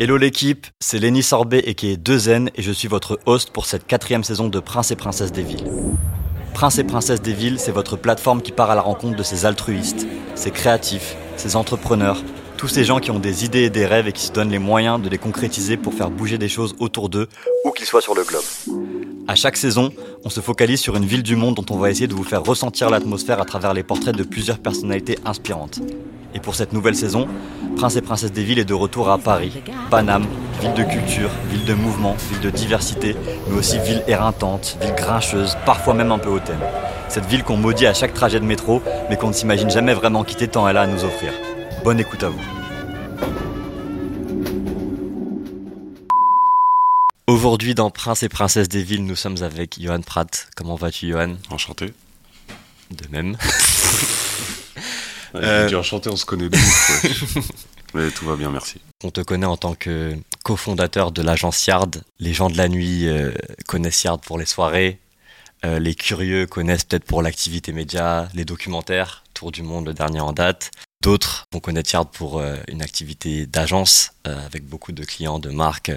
Hello l'équipe, c'est Lenny Sorbet et qui est Deuxaine et je suis votre host pour cette quatrième saison de Prince et Princesse des Villes. Prince et Princesse des Villes, c'est votre plateforme qui part à la rencontre de ces altruistes, ces créatifs, ces entrepreneurs, tous ces gens qui ont des idées et des rêves et qui se donnent les moyens de les concrétiser pour faire bouger des choses autour d'eux, où qu'ils soient sur le globe. À chaque saison, on se focalise sur une ville du monde dont on va essayer de vous faire ressentir l'atmosphère à travers les portraits de plusieurs personnalités inspirantes. Et pour cette nouvelle saison, Prince et Princesse des Villes est de retour à Paris, Paname, ville de culture, ville de mouvement, ville de diversité, mais aussi ville éreintante, ville grincheuse, parfois même un peu hautaine. Cette ville qu'on maudit à chaque trajet de métro, mais qu'on ne s'imagine jamais vraiment quitter tant elle a à nous offrir. Bonne écoute à vous. Aujourd'hui, dans Prince et Princesse des Villes, nous sommes avec Johan Pratt. Comment vas-tu, Johan? Enchanté. De même. Euh. enchanté, on se connaît ouais. Mais tout va bien, merci. On te connaît en tant que cofondateur de l'agence Yard. Les gens de la nuit euh, connaissent Yard pour les soirées. Euh, les curieux connaissent peut-être pour l'activité média, les documentaires, Tour du Monde, le dernier en date. D'autres vont connaître Yard pour euh, une activité d'agence euh, avec beaucoup de clients de marques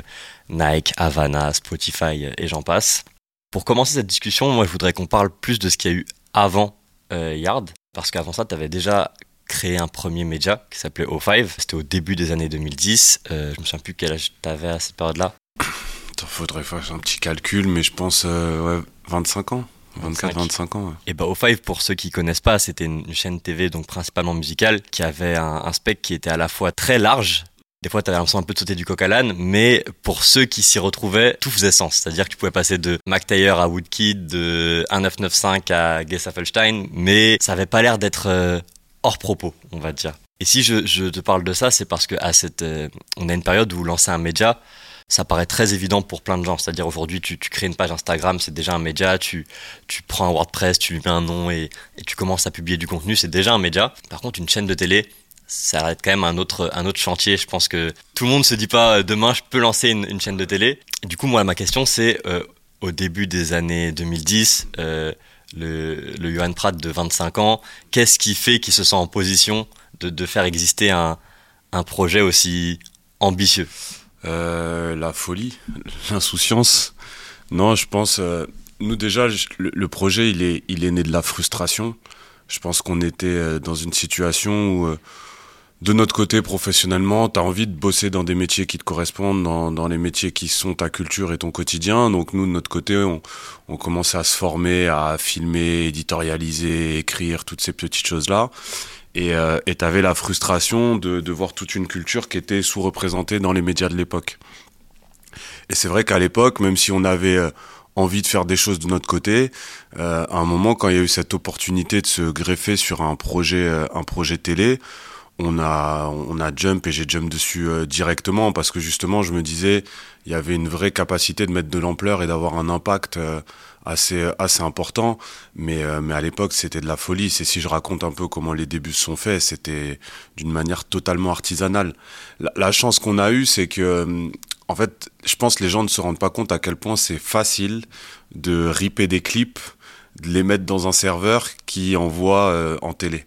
Nike, Havana, Spotify euh, et j'en passe. Pour commencer cette discussion, moi je voudrais qu'on parle plus de ce qu'il y a eu avant Yard. Parce qu'avant ça, tu avais déjà créé un premier média qui s'appelait O5. C'était au début des années 2010. Euh, je me souviens plus quel âge tu avais à cette période-là. Il faudrait faire un petit calcul, mais je pense euh, ouais, 25 ans. 24, 25 ans. ouais. Et bah O5, pour ceux qui connaissent pas, c'était une chaîne TV donc principalement musicale qui avait un, un spectre qui était à la fois très large. Des fois, tu avais l'impression un peu de sauter du coq à l'âne, mais pour ceux qui s'y retrouvaient, tout faisait sens. C'est-à-dire que tu pouvais passer de Mac Taylor à Woodkid, de 1995 à Gesaffelstein, mais ça avait pas l'air d'être euh, hors propos, on va dire. Et si je, je te parle de ça, c'est parce que à cette, euh, on a une période où lancer un média, ça paraît très évident pour plein de gens. C'est-à-dire aujourd'hui, tu, crées une page Instagram, c'est déjà un média, tu, tu prends un WordPress, tu lui mets un nom et, tu commences à publier du contenu, c'est déjà un média. Par contre, une chaîne de télé, ça être quand même un autre, un autre chantier. Je pense que tout le monde se dit pas euh, demain je peux lancer une, chaîne de télé. Du coup, moi, ma question c'est euh, au début des années 2010, euh, le, le Johan Pratt de 25 ans, qu'est-ce qui fait qu'il se sent en position de, de faire exister un, un projet aussi ambitieux? Euh, la folie, l'insouciance. Non, je pense. euh, nous, déjà, le, projet, il est, il est né de la frustration. Je pense qu'on était euh, dans une situation où, de notre côté, professionnellement, tu as envie de bosser dans des métiers qui te correspondent, dans, dans les métiers qui sont ta culture et ton quotidien. Donc, nous, de notre côté, on, on commençait à se former, à filmer, éditorialiser, écrire, toutes ces petites choses-là. Et euh, tu avais la frustration de, voir toute une culture qui était sous-représentée dans les médias de l'époque. Et c'est vrai qu'à l'époque, même si on avait euh, envie de faire des choses de notre côté, euh, à un moment, quand il y a eu cette opportunité de se greffer sur un projet, euh, un projet télé, on a, on a jump et j'ai jump dessus directement parce que justement, je me disais, il y avait une vraie capacité de mettre de l'ampleur et d'avoir un impact assez, important. Mais, euh, mais à l'époque, c'était de la folie. Si je raconte un peu comment les débuts sont faits, c'était d'une manière totalement artisanale. La, chance qu'on a eue, c'est que, euh, en fait, je pense que les gens ne se rendent pas compte à quel point c'est facile de ripper des clips, de les mettre dans un serveur qui envoie euh, en télé.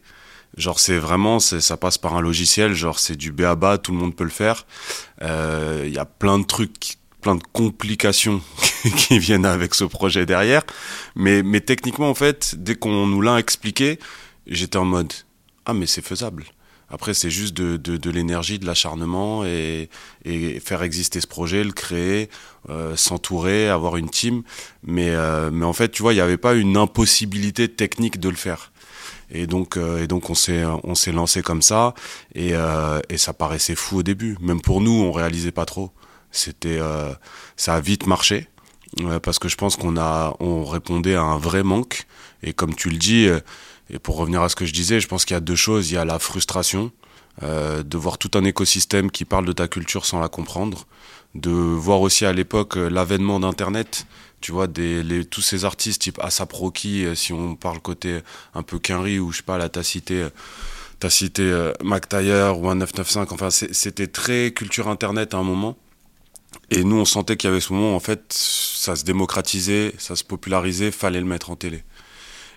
Genre c'est vraiment, ça passe par un logiciel, genre c'est du BABA, tout le monde peut le faire. Euh, Il y a plein de trucs, plein de complications qui viennent avec ce projet derrière. Mais, mais techniquement en fait, dès qu'on nous l'a expliqué, j'étais en mode ah mais c'est faisable. Après c'est juste de, de, l'énergie, de l'acharnement et, et faire exister ce projet, le créer, euh, s'entourer, avoir une team. Mais, euh, mais en fait tu vois, il n'y avait pas une impossibilité technique de le faire. Et donc, euh, et donc on s'est on s'est lancé comme ça et, et ça paraissait fou au début. Même pour nous, on réalisait pas trop. C'était euh, ça a vite marché euh, parce que je pense qu'on a on répondait à un vrai manque. Et comme tu le dis, euh, et pour revenir à ce que je disais, je pense qu'il y a deux choses. Il y a la frustration euh, de voir tout un écosystème qui parle de ta culture sans la comprendre, de voir aussi à l'époque euh, l'avènement d'Internet tu vois des les, tous ces artistes type Asap Rocky si on parle côté un peu Quinry ou je sais pas là t'as cité t'as cité euh, Taylor ou un 995 enfin c'était très culture internet à un moment et nous on sentait qu'il y avait ce moment en fait ça se démocratisait ça se popularisait fallait le mettre en télé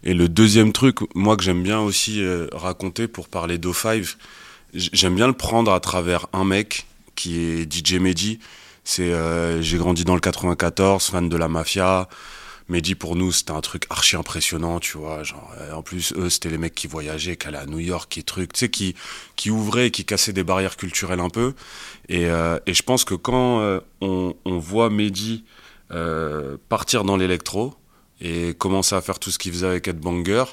et le deuxième truc moi que j'aime bien aussi euh, raconter pour parler d'O5 j- j'aime bien le prendre à travers un mec qui est DJ Mehdi. C'est, euh, j'ai grandi dans le 94, fan de la mafia. Mehdi pour nous c'était un truc archi impressionnant, tu vois. Genre, euh, en plus eux c'était les mecs qui voyageaient, qui allaient à New York, qui truc, tu sais, qui qui ouvraient, qui cassaient des barrières culturelles un peu. Et, euh, et je pense que quand euh, on, voit Mehdi partir dans l'électro et commencer à faire tout ce qu'il faisait avec Ed Banger,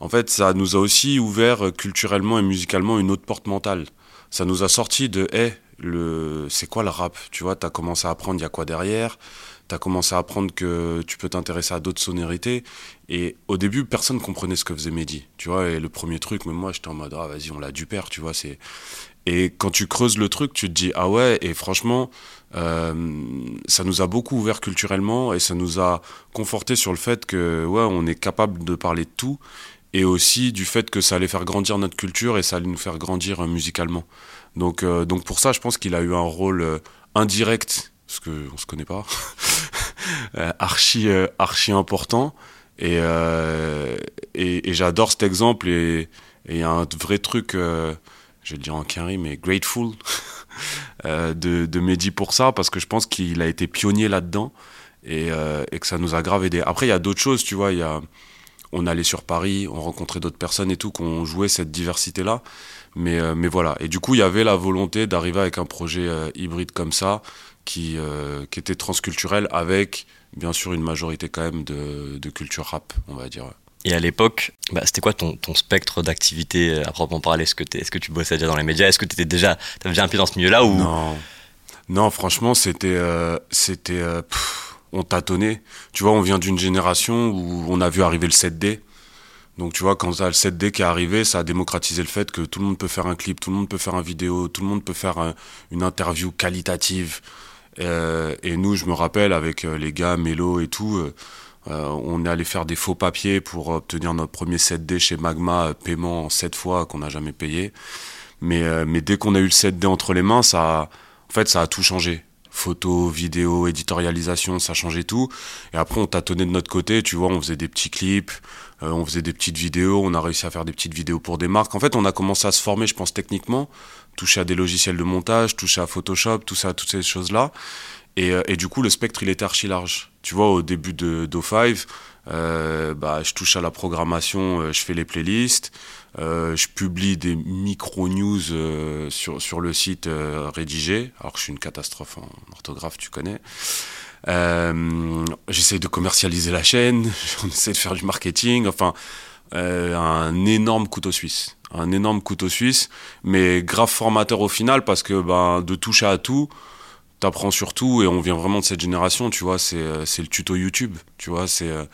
en fait ça nous a aussi ouvert culturellement et musicalement une autre porte mentale. Ça nous a sorti de, hé, le, c'est quoi le rap? Tu vois, t'as commencé à apprendre il y a quoi derrière? Tu as commencé à apprendre que tu peux t'intéresser à d'autres sonorités. Et au début, personne comprenait ce que faisait Mehdi, tu vois. Et le premier truc, même moi, j'étais en mode, ah, vas-y, on l'a du père, tu vois. C'est... Et quand tu creuses le truc, tu te dis, ah ouais, et franchement, euh, ça nous a beaucoup ouvert culturellement et ça nous a conforté sur le fait que, ouais, on est capable de parler de tout. Et aussi du fait que ça allait faire grandir notre culture et ça allait nous faire grandir euh, musicalement. Donc, euh, donc pour ça, je pense qu'il a eu un rôle indirect parce qu'on se connaît pas, euh, archi, euh, archi important. Et, euh, et, et j'adore cet exemple. Et il y a un vrai truc, je vais le dire en quinri, mais grateful de, de Mehdi pour ça, parce que je pense qu'il a été pionnier là-dedans et, et que ça nous a grave aidé. Après, il y a d'autres choses, tu vois. Il y a, on allait sur Paris, on rencontrait d'autres personnes et tout, qu'on jouait cette diversité-là. Mais, mais voilà. Et du coup, il y avait la volonté d'arriver avec un projet hybride comme ça, qui, euh, qui était transculturel, avec bien sûr une majorité quand même de, de culture rap, on va dire. Et à l'époque, bah, c'était quoi ton, ton spectre d'activité euh, à proprement parler? Est-ce que, est-ce que tu bossais déjà dans les médias? Est-ce que tu étais déjà, avais déjà un pied dans ce milieu-là ou... Non, non, franchement, c'était, euh, c'était, euh, on tâtonnait. Tu vois, on vient d'une génération où on a vu arriver le 7D. Donc, tu vois, quand t'as le 7D qui est arrivé, ça a démocratisé le fait que tout le monde peut faire un clip, tout le monde peut faire une vidéo, tout le monde peut faire un- une interview qualitative. Euh, et nous, je me rappelle, avec euh, les gars, Mélo et tout, euh, on est allé faire des faux papiers pour obtenir notre premier 7D chez Magma, paiement en 7 fois qu'on n'a jamais payé. Mais, dès qu'on a eu le 7D entre les mains, ça, en fait, ça a tout changé. Photo, vidéo, éditorialisation, ça changeait tout. Et après, on tâtonnait de notre côté, tu vois, on faisait des petits clips, on faisait des petites vidéos, on a réussi à faire des petites vidéos pour des marques. En fait, on a commencé à se former, je pense, techniquement, toucher à des logiciels de montage, toucher à Photoshop, tout ça, toutes ces choses-là. Et, euh, et du coup, le spectre, il était archi large. Tu vois, au début de d'O5, euh, bah, je touche à la programmation, euh, je fais les playlists, euh, je publie des micro-news euh, sur, sur le site euh, rédigé, alors que je suis une catastrophe en orthographe, tu connais. J'essaie de commercialiser la chaîne, on essaie de faire du marketing, enfin, un énorme couteau suisse. Un énorme couteau suisse, mais grave formateur au final parce que ben, de toucher à tout, t'apprends sur tout et on vient vraiment de cette génération, tu vois, c'est euh, le tuto YouTube, tu vois, c'est... euh,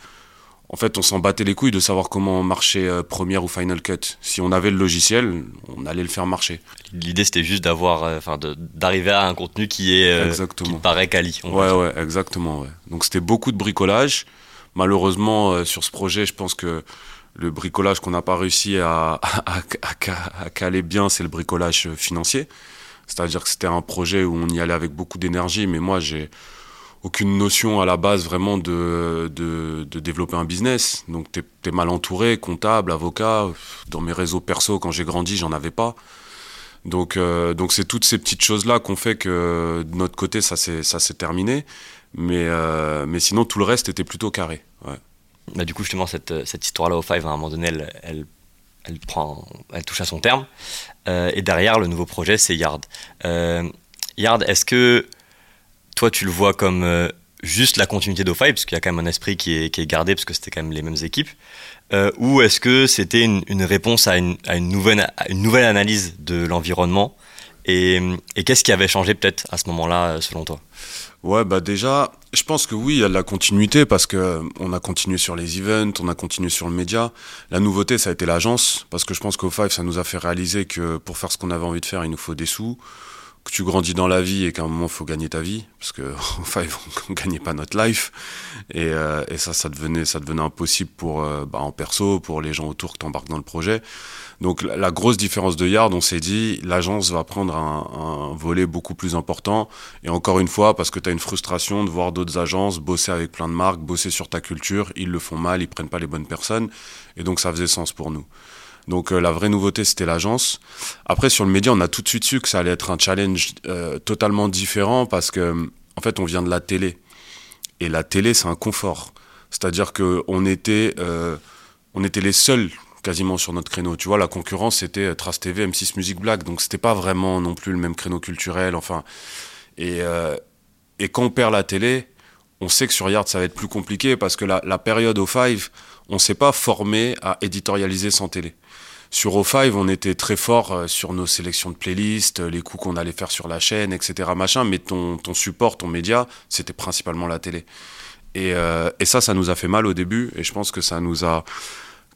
en fait, on s'en battait les couilles de savoir comment marcher euh, Premiere ou Final Cut. Si on avait le logiciel, on allait le faire marcher. L'idée, c'était juste d'avoir, enfin, d'arriver à un contenu qui est, qui Exactement. te paraît quali. Ouais, ouais, exactement. Ouais. Donc c'était beaucoup de bricolage. Malheureusement, sur ce projet, je pense que le bricolage qu'on n'a pas réussi à, caler bien, c'est le bricolage financier. C'est-à-dire que c'était un projet où on y allait avec beaucoup d'énergie, mais moi, j'ai aucune notion à la base vraiment de, développer un business. Donc t'es es mal entouré, comptable, avocat. Dans mes réseaux perso, quand j'ai grandi, j'en avais pas. Donc euh, c'est toutes ces petites choses là qu'on fait que de notre côté ça s'est terminé. Mais euh, mais sinon tout le reste était plutôt carré. Ouais. Bah, du coup, justement, cette, euh, cette histoire-là au Five, à un moment donné, elle, elle, elle prend, elle touche à son terme. Euh, et derrière, le nouveau projet, c'est Yard. Euh, Yard, est-ce que toi, tu le vois comme juste la continuité d'O5, parce qu'il y a quand même un esprit qui est, qui est gardé, parce que c'était quand même les mêmes équipes, ou est-ce que c'était une, réponse à une, à, une nouvelle, une nouvelle analyse de l'environnement? Et, et qu'est-ce qui avait changé peut-être à ce moment-là, selon toi? Ouais, bah déjà, je pense que oui, il y a de la continuité parce que euh, on a continué sur les events, on a continué sur le média. La nouveauté, ça a été l'agence parce que je pense qu'au Five, ça nous a fait réaliser que pour faire ce qu'on avait envie de faire, il nous faut des sous, que tu grandis dans la vie et qu'à un moment, il faut gagner ta vie parce que Five, on gagnait pas notre life et, euh, et ça, ça devenait, ça devenait impossible pour euh, bah, en perso, pour les gens autour que t'embarques dans le projet. Donc la, la grosse différence de Yard, on s'est dit, l'agence va prendre un, un volet beaucoup plus important. Et encore une fois, parce que tu as une frustration de voir d'autres agences bosser avec plein de marques, bosser sur ta culture, ils le font mal, ils prennent pas les bonnes personnes. Et donc ça faisait sens pour nous. Donc la vraie nouveauté, c'était l'agence. Après, sur le média, on a tout de suite su que ça allait être un challenge totalement différent parce que, en fait, on vient de la télé. Et la télé, c'est un confort. C'est-à-dire qu'on était, on était les seuls quasiment sur notre créneau. Tu vois, la concurrence, c'était Trace TV, M6 Music Black. Donc, c'était pas vraiment non plus le même créneau culturel. Enfin, et, et quand on perd la télé, on sait que sur Yard, ça va être plus compliqué parce que la, la période au 5, on s'est pas formé à éditorialiser sans télé. Sur O5, on était très fort euh, sur nos sélections de playlists, les coups qu'on allait faire sur la chaîne, etc. Machin, mais ton, ton support, ton média, c'était principalement la télé. Et, euh, et, ça, ça nous a fait mal au début, et je pense que ça nous a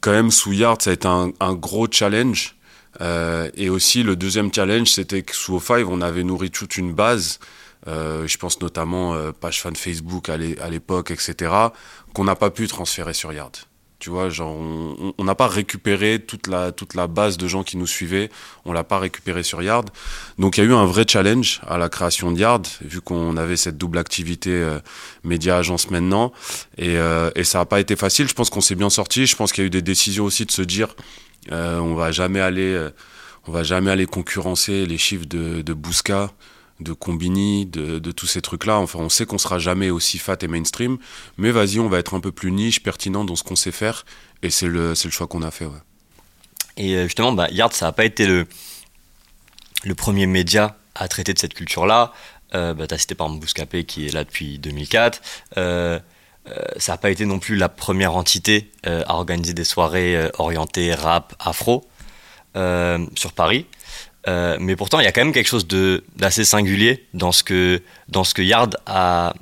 quand même sous Yard, ça a été un, un gros challenge. Euh, et aussi le deuxième challenge, c'était que sous O5, on avait nourri toute une base euh, je pense notamment euh, page fan Facebook à l'époque, etc., qu'on n'a pas pu transférer sur Yard. Tu vois, genre, on n'a pas récupéré toute la, toute la base de gens qui nous suivaient, on l'a pas récupéré sur Yard. Donc il y a eu un vrai challenge à la création de Yard, vu qu'on avait cette double activité euh, média-agence maintenant. Et, euh, et ça n'a pas été facile, je pense qu'on s'est bien sorti. Je pense qu'il y a eu des décisions aussi de se dire, euh, on va jamais aller, on va jamais aller concurrencer les chiffres de, de Bousca de Combini, de, tous ces trucs-là. Enfin, on sait qu'on sera jamais aussi fat et mainstream, mais vas-y, on va être un peu plus niche, pertinent dans ce qu'on sait faire, et c'est le, choix qu'on a fait. Et euh, justement, bah, Yard, ça n'a pas été le, premier média à traiter de cette culture-là. Euh, bah, tu as cité par exemple Bouscapé qui est là depuis 2004. Euh, ça n'a pas été non plus la première entité à organiser des soirées orientées rap afro sur Paris. Euh, mais pourtant, il y a quand même quelque chose d'assez singulier dans ce que, dans ce que Yard a,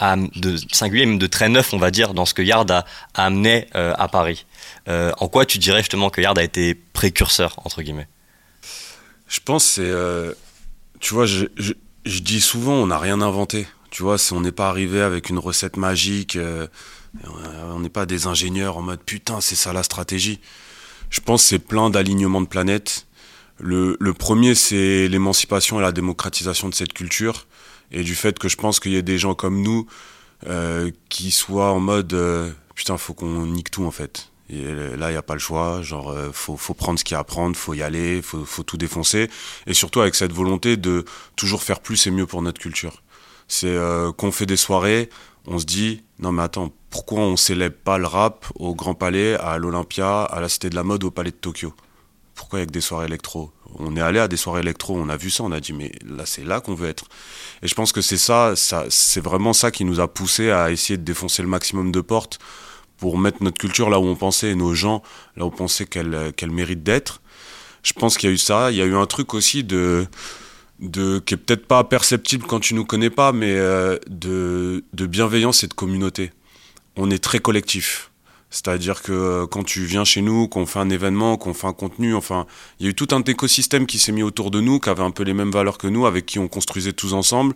a, de singulier, même de très neuf, on va dire, dans ce que Yard a, amené euh, à Paris. Euh, en quoi tu dirais justement que Yard a été précurseur, entre guillemets? Je pense c'est. tu vois, je, je, dis souvent, on n'a rien inventé. Tu vois, on n'est pas arrivé avec une recette magique, on n'est pas des ingénieurs en mode putain, c'est ça la stratégie. Je pense c'est plein d'alignements de planètes le, le premier, c'est l'émancipation et la démocratisation de cette culture et du fait que je pense qu'il y ait des gens comme nous euh, qui soient en mode euh, putain, faut qu'on nique tout en fait. Et là, il n'y a pas le choix. Genre, euh, faut, faut prendre ce qu'il y a à prendre, faut y aller, faut, faut tout défoncer. Et surtout avec cette volonté de toujours faire plus et mieux pour notre culture. C'est euh, qu'on fait des soirées, on se dit non mais attends, pourquoi on célèbre pas le rap au Grand Palais, à l'Olympia, à la Cité de la Mode, au Palais de Tokyo? Pourquoi avec des soirées électro? On est allé à des soirées électro, on a vu ça, on a dit mais là c'est là qu'on veut être. Et je pense que c'est ça, ça c'est vraiment ça qui nous a poussé à essayer de défoncer le maximum de portes pour mettre notre culture là où on pensait et nos gens là où on pensait qu'elle qu'elle mérite d'être. Je pense qu'il y a eu ça, il y a eu un truc aussi de de qui est peut-être pas perceptible quand tu nous connais pas, mais euh, de, de bienveillance et de communauté. On est très collectif c'est-à-dire que euh, quand tu viens chez nous, qu'on fait un événement, qu'on fait un contenu, enfin, il y a eu tout un écosystème qui s'est mis autour de nous, qui avait un peu les mêmes valeurs que nous, avec qui on construisait tous ensemble.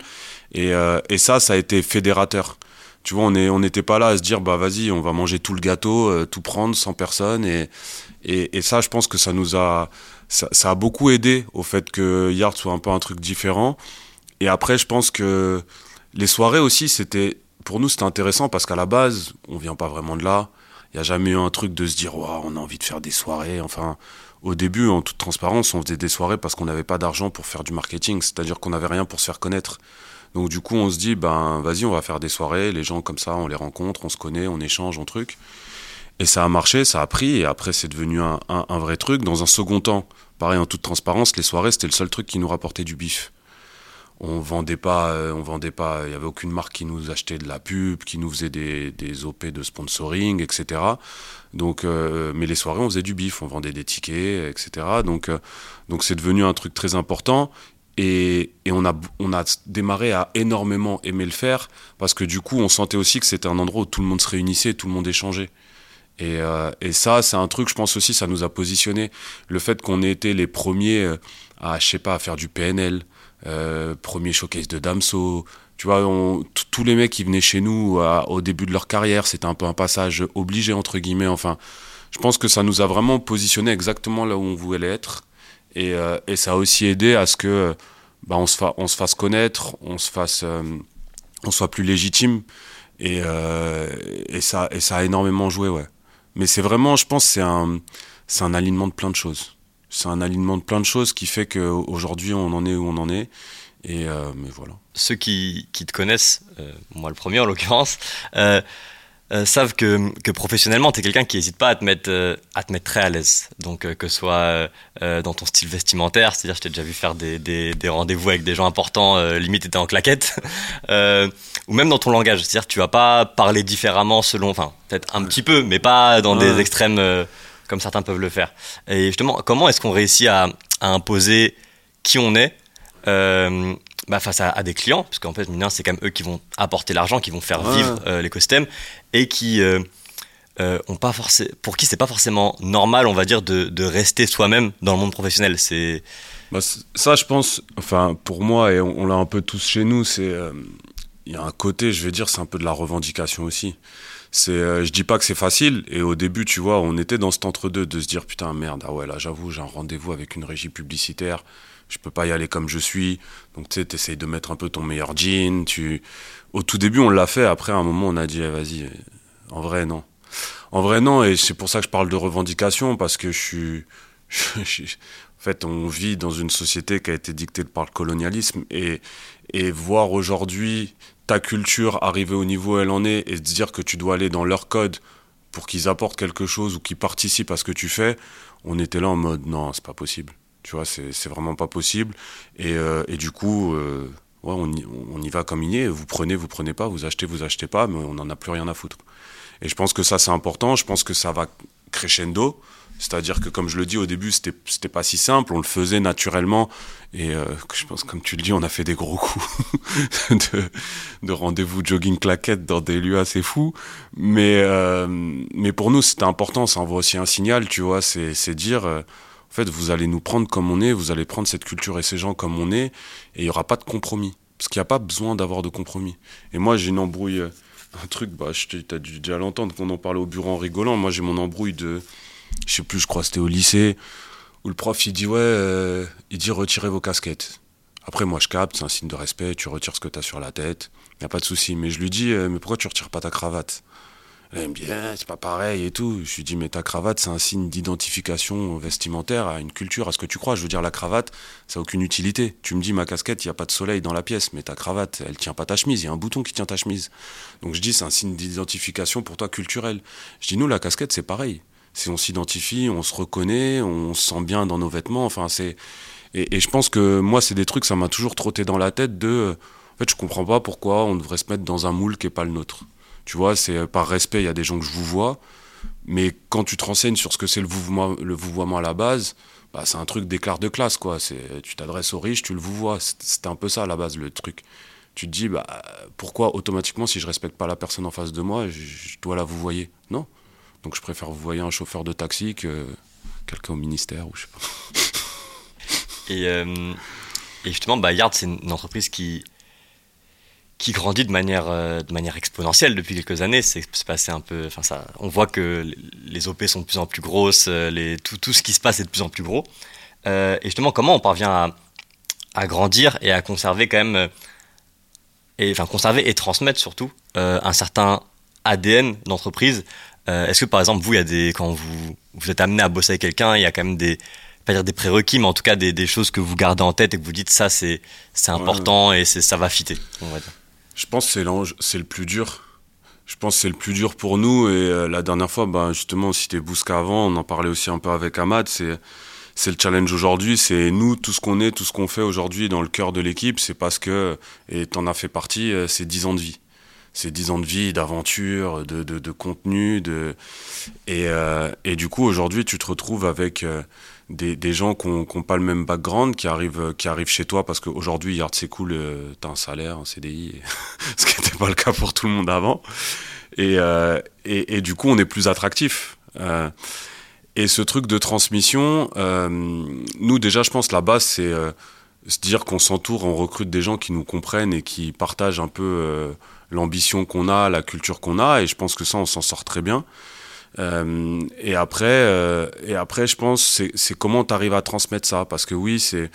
Et, euh, ça, ça a été fédérateur. Tu vois, on n'était pas là à se dire, bah vas-y, on va manger tout le gâteau, euh, tout prendre, sans personne. Et, ça, je pense que ça nous a, ça, a beaucoup aidé au fait que Yard soit un peu un truc différent. Et après, je pense que les soirées aussi, c'était, pour nous, c'était intéressant parce qu'à la base, on vient pas vraiment de là n'y a jamais eu un truc de se dire, on a envie de faire des soirées. Enfin, au début, en toute transparence, on faisait des soirées parce qu'on n'avait pas d'argent pour faire du marketing, c'est-à-dire qu'on n'avait rien pour se faire connaître. Donc du coup, on se dit, ben vas-y, on va faire des soirées, les gens comme ça, on les rencontre, on se connaît, on échange, on truc. Et ça a marché, ça a pris, et après c'est devenu un, un, vrai truc. Dans un second temps, pareil en toute transparence, les soirées c'était le seul truc qui nous rapportait du bif on vendait pas, euh, on vendait pas, il y avait aucune marque qui nous achetait de la pub, qui nous faisait des, des OP de sponsoring, etc. Donc, euh, mais les soirées, on faisait du bif, on vendait des tickets, etc. Donc, euh, donc c'est devenu un truc très important. Et, et, on, a, on a démarré à énormément aimer le faire parce que du coup, on sentait aussi que c'était un endroit où tout le monde se réunissait, tout le monde échangeait. Et, et ça, c'est un truc, je pense aussi, ça nous a positionné. Le fait qu'on ait été les premiers à, je sais pas, à faire du PNL, euh, premier showcase de Damso. Tu vois, tous les mecs qui venaient chez nous au début de leur carrière, c'était un peu un passage obligé, entre guillemets. Enfin, je pense que ça nous a vraiment positionné exactement là où on voulait être. Et, euh, ça a aussi aidé à ce que bah, on, se fasse connaître, on, se fasse, euh, on soit plus légitime. Et, ça, a énormément joué, ouais. Mais c'est vraiment, je pense, c'est un alignement de plein de choses. C'est un alignement de plein de choses qui fait qu'aujourd'hui, on en est où on en est. Et euh, mais voilà. Ceux qui, qui te connaissent, euh, moi le premier en l'occurrence, euh, savent que, que professionnellement, tu es quelqu'un qui n'hésite pas à te mettre, à te mettre très à l'aise. Donc, que ce soit dans ton style vestimentaire, c'est-à-dire, je t'ai déjà vu faire des, des, des rendez-vous avec des gens importants, limite, tu étais en claquette, ou même dans ton langage. C'est-à-dire, tu vas pas parler différemment selon, enfin, peut-être un petit peu, mais pas dans des extrêmes comme certains peuvent le faire. Et justement, comment est-ce qu'on réussit à, à imposer qui on est euh, bah, face à, des clients, parce qu'en fait, c'est quand même eux qui vont apporter l'argent, qui vont faire vivre euh, l'écosystème, et qui euh, ont pas forcément, pour qui c'est pas forcément normal, on va dire, de, de rester soi-même dans le monde professionnel. C'est bah, ça, je pense, enfin, pour moi, et on, l'a un peu tous chez nous, c'est il y a un côté, je vais dire, c'est un peu de la revendication aussi. C'est, je dis pas que c'est facile. Et au début, tu vois, on était dans cet entre-deux de se dire putain merde, ah ouais là, j'avoue, j'ai un rendez-vous avec une régie publicitaire je peux pas y aller comme je suis. Donc tu sais, de mettre un peu ton meilleur jean. Tu... Au tout début, on l'a fait. Après, à un moment, on a dit, eh, vas-y, en vrai, non. En vrai, non. Et c'est pour ça que je parle de revendication, parce que je suis... en fait, on vit dans une société qui a été dictée par le colonialisme. Et, et voir aujourd'hui ta culture arriver au niveau où elle en est et se dire que tu dois aller dans leur code pour qu'ils apportent quelque chose ou qu'ils participent à ce que tu fais, on était là en mode non, c'est pas possible. Tu vois, c'est vraiment pas possible. Et, euh, du coup, euh, ouais, on, y, y, va comme il est. Vous prenez, vous prenez pas, vous achetez, vous achetez pas, mais on n'en a plus rien à foutre. Et je pense que ça, c'est important. Je pense que ça va crescendo. C'est-à-dire que, comme je le dis au début, c'était pas si simple. On le faisait naturellement. Et euh, je pense, comme tu le dis, on a fait des gros coups de, de rendez-vous jogging claquette dans des lieux assez fous. Mais, euh, mais pour nous, c'était important. Ça envoie aussi un signal, tu vois. C'est dire euh, en fait, vous allez nous prendre comme on est, vous allez prendre cette culture et ces gens comme on est, et il n'y aura pas de compromis. Parce qu'il n'y a pas besoin d'avoir de compromis. Et moi, j'ai une embrouille, un truc, bah, tu as dû déjà l'entendre qu'on en parlait au bureau en rigolant. Moi, j'ai mon embrouille de, je sais plus, je crois c'était au lycée, où le prof, il dit, ouais, euh, il dit, retirez vos casquettes. Après, moi, je capte, c'est un signe de respect, tu retires ce que tu as sur la tête, il n'y a pas de souci. Mais je lui dis, euh, mais pourquoi tu retires pas ta cravate? Elle aime bien, c'est pas pareil et tout. Je lui dis, mais ta cravate, c'est un signe d'identification vestimentaire à une culture, à ce que tu crois. Je veux dire, la cravate, ça n'a aucune utilité. Tu me dis, ma casquette, il n'y a pas de soleil dans la pièce, mais ta cravate, elle tient pas ta chemise. Il y a un bouton qui tient ta chemise. Donc je dis, c'est un signe d'identification pour toi culturel. Je dis, nous, la casquette, c'est pareil. Si on s'identifie, on se reconnaît, on se sent bien dans nos vêtements. Enfin, c'est. Et, je pense que moi, c'est des trucs, ça m'a toujours trotté dans la tête de. En fait, je comprends pas pourquoi on devrait se mettre dans un moule qui est pas le nôtre. Tu vois, c'est euh, par respect, il y a des gens que je vous vois. Mais quand tu te renseignes sur ce que c'est le vouvoiement, à la base, bah, c'est un truc d'écart de classe, quoi. C'est, tu t'adresses aux riches, tu le vouvoies. C'était un peu ça à la base, le truc. Tu te dis, bah, pourquoi automatiquement, si je respecte pas la personne en face de moi, je, dois la vouvoyer? Non. Donc je préfère vous voyer un chauffeur de taxi que quelqu'un au ministère ou je sais pas. Et, euh, et justement, bah, Yard, c'est une entreprise qui, qui grandit de manière, euh, de manière exponentielle depuis quelques années. C'est passé un peu. Enfin, ça, on voit que les OP sont de plus en plus grosses, euh, les, tout, tout ce qui se passe est de plus en plus gros. Et justement, comment on parvient à, à, grandir et à conserver quand même. et, enfin, conserver et transmettre surtout un certain ADN d'entreprise. Est-ce que par exemple, vous, il y a des, quand vous, vous êtes amené à bosser avec quelqu'un, il y a quand même des, pas dire des prérequis, mais en tout cas des, des, choses que vous gardez en tête et que vous dites ça, c'est important et ça va fitter, on va dire. Je pense que c'est c'est le plus dur. Je pense que c'est le plus dur pour nous. Et euh, la dernière fois, bah, justement, on citait Bouska avant, on en parlait aussi un peu avec Ahmad. C'est, c'est le challenge aujourd'hui. C'est nous, tout ce qu'on est, tout ce qu'on fait aujourd'hui dans le cœur de l'équipe, c'est parce que, et t'en as fait partie, euh, c'est 10 ans de vie. C'est 10 ans de vie, d'aventure, de, de, contenu. De... Et, euh, et du coup, aujourd'hui, tu te retrouves avec des, des gens qui n'ont pas le même background, qui arrivent, qui arrivent chez toi parce qu'aujourd'hui, Yard c'est cool, euh, t'as un salaire, un CDI, ce qui n'était pas le cas pour tout le monde avant. Et, euh, et, du coup, on est plus attractif. Euh, et ce truc de transmission, euh, nous déjà, je pense la base, c'est euh, se dire qu'on s'entoure, on recrute des gens qui nous comprennent et qui partagent un peu l'ambition qu'on a, la culture qu'on a. Et je pense que ça, on s'en sort très bien. Euh, et après, euh, et après, je pense, c'est comment tu arrives à transmettre ça. Parce que oui, c'est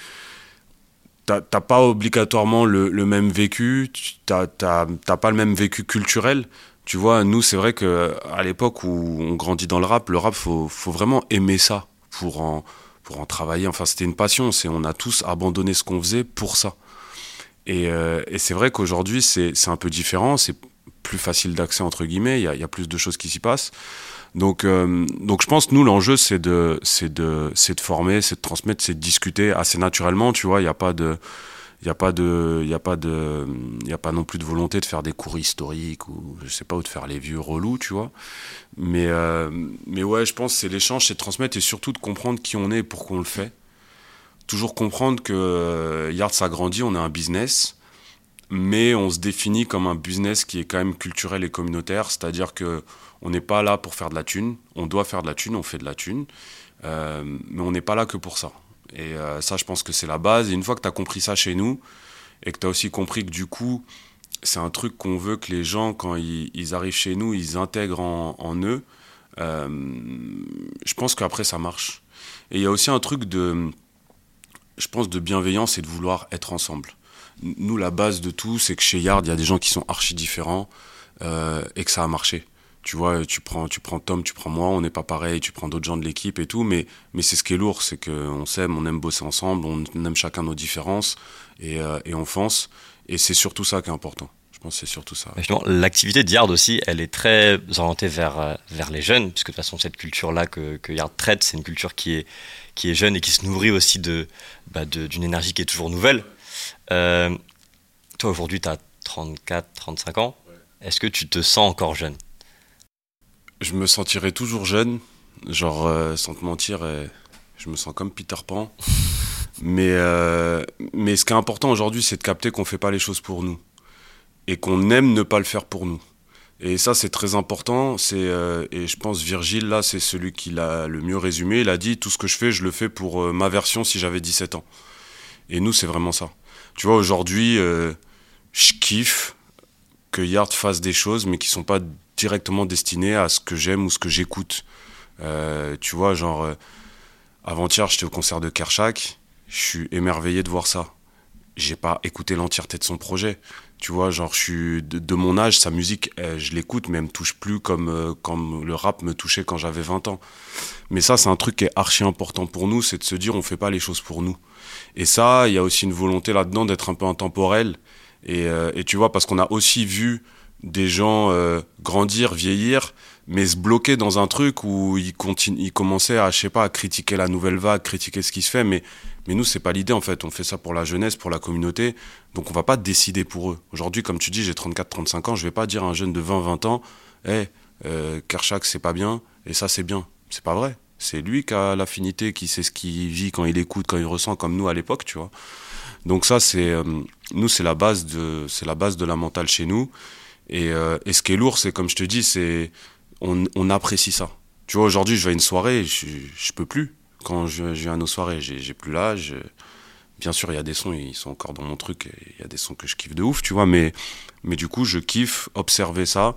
t'as pas obligatoirement le, même vécu, t'as pas le même vécu culturel. Tu vois, nous, c'est vrai que à l'époque où on grandit dans le rap, le rap, faut, faut vraiment aimer ça pour en, pour en travailler. Enfin, c'était une passion. C'est, on a tous abandonné ce qu'on faisait pour ça. Et, euh, et c'est vrai qu'aujourd'hui, c'est, un peu différent. C'est plus facile d'accès, entre guillemets. Il y a, y a, plus de choses qui s'y passent. Donc, euh, donc je pense, nous, l'enjeu, c'est de, de, de former, c'est de transmettre, c'est de discuter assez naturellement. Tu vois, il n'y a pas de il n'y a pas de y a pas de il a pas non plus de volonté de faire des cours historiques ou je sais pas ou de faire les vieux relous tu vois mais euh, mais ouais je pense c'est l'échange c'est de transmettre et surtout de comprendre qui on est et pourquoi on le fait toujours comprendre que euh, Yard s'agrandit on est un business mais on se définit comme un business qui est quand même culturel et communautaire c'est-à-dire que on n'est pas là pour faire de la thune on doit faire de la thune on fait de la thune euh, mais on n'est pas là que pour ça et euh, ça, je pense que c'est la base. Et une fois que tu as compris ça chez nous, et que tu as aussi compris que du coup, c'est un truc qu'on veut que les gens, quand ils, arrivent chez nous, ils intègrent en, eux, je pense qu'après, ça marche. Et il y a aussi un truc de, je pense, de bienveillance et de vouloir être ensemble. Nous, la base de tout, c'est que chez Yard, il y a des gens qui sont archi différents euh, et que ça a marché tu vois, tu prends, tu prends Tom, tu prends moi, on n'est pas pareil, tu prends d'autres gens de l'équipe et tout, mais, mais c'est ce qui est lourd, c'est qu'on s'aime, on aime bosser ensemble, on aime chacun nos différences et, euh, et on fonce. Et c'est surtout ça qui est important. Je pense que c'est surtout ça. L'activité de Yard aussi, elle est très orientée vers, euh, vers les jeunes, puisque de toute façon, cette culture-là que, que Yard traite, c'est une culture qui est, qui est jeune et qui se nourrit aussi de, bah d'une énergie qui est toujours nouvelle. Euh, toi, aujourd'hui, tu as 34, 35 ans. Est-ce que tu te sens encore jeune? Je me sentirais toujours jeune, genre euh, sans te mentir, euh, je me sens comme Peter Pan. mais, mais ce qui est important aujourd'hui, c'est de capter qu'on ne fait pas les choses pour nous et qu'on aime ne pas le faire pour nous. Et ça, c'est très important. C'est et je pense Virgile là, c'est celui qui l'a le mieux résumé. Il a dit tout ce que je fais, je le fais pour ma version si j'avais 17 ans. Et nous, c'est vraiment ça. Tu vois, aujourd'hui, je kiffe que Yard fasse des choses, mais qui sont pas directement destiné à ce que j'aime ou ce que j'écoute. Euh, tu vois, genre, euh, avant-hier, j'étais au concert de Kershak, je suis émerveillé de voir ça. J'ai pas écouté l'entièreté de son projet. Tu vois, genre, je suis de, mon âge, sa musique, eh, je l'écoute, mais elle me touche plus comme, euh, comme le rap me touchait quand j'avais 20 ans. Mais ça, c'est un truc qui est archi important pour nous, c'est de se dire, on fait pas les choses pour nous. Et ça, il y a aussi une volonté là-dedans d'être un peu intemporel. Et, et tu vois, parce qu'on a aussi vu des gens euh, grandir, vieillir, mais se bloquer dans un truc où ils, ils commençaient à, je sais pas, à critiquer la nouvelle vague, critiquer ce qui se fait, mais, mais nous, c'est pas l'idée en fait. On fait ça pour la jeunesse, pour la communauté, donc on va pas décider pour eux. Aujourd'hui, comme tu dis, j'ai 34-35 ans, je vais pas dire à un jeune de 20-20 ans, hé, hey, euh, Kershak, c'est pas bien, et ça, c'est bien. C'est pas vrai. C'est lui qui a l'affinité, qui sait ce qu'il vit quand il écoute, quand il ressent, comme nous à l'époque, tu vois. Donc ça, c'est euh, nous, c'est la base de, c'est la base de la mentale chez nous. Et, euh, et, ce qui est lourd, c'est comme je te dis, c'est on, on, apprécie ça. Tu vois, aujourd'hui, je vais à une soirée, je, je peux plus. Quand je, viens à nos soirées, j'ai plus l'âge. Bien sûr, il y a des sons, ils sont encore dans mon truc. Il y a des sons que je kiffe de ouf, tu vois. Mais, mais du coup, je kiffe observer ça,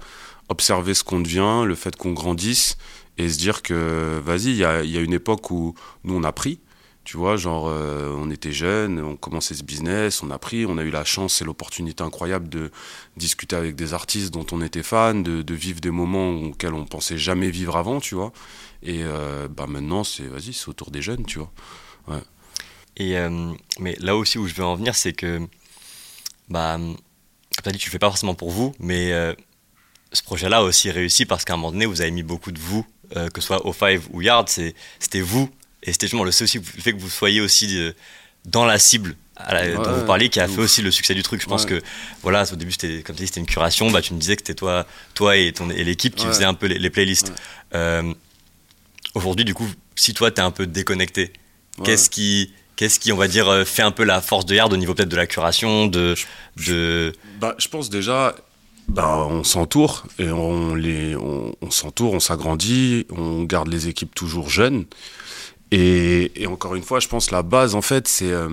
observer ce qu'on devient, le fait qu'on grandisse et se dire que, vas-y, il y a, une époque où nous, on a pris. Tu vois, genre, euh, on était jeunes, on commençait ce business, on a pris, on a eu la chance et l'opportunité incroyable de discuter avec des artistes dont on était fan, de, de, vivre des moments auxquels on pensait jamais vivre avant, tu vois. Et euh, bah maintenant, c'est, vas-y, c'est autour des jeunes, tu vois. Ouais. Et, euh, mais là aussi où je veux en venir, c'est que, bah, comme tu as dit, tu le fais pas forcément pour vous, mais euh, ce projet-là a aussi réussi parce qu'à un moment donné, vous avez mis beaucoup de vous, que ce soit O5 ou Yard, c'était vous et c'était justement le, fait que vous soyez aussi dans la cible la, ouais, dont vous parliez qui a fait aussi le succès du truc. Je pense ouais. que voilà, au début c'était comme c'était une curation. Bah, tu me disais que c'était toi, toi et ton et l'équipe qui ouais. faisait un peu les, les playlists. Euh, Aujourd'hui, du coup, si toi t'es un peu déconnecté, qu'est-ce qui Qu'est-ce qui, on va dire, euh, fait un peu la force de Yard au niveau peut-être de la curation, de, de... Bah, je pense déjà, bah, on s'entoure et on les, on, on s'entoure, on s'agrandit, on garde les équipes toujours jeunes. Et, et, encore une fois, je pense la base, en fait, c'est. Euh,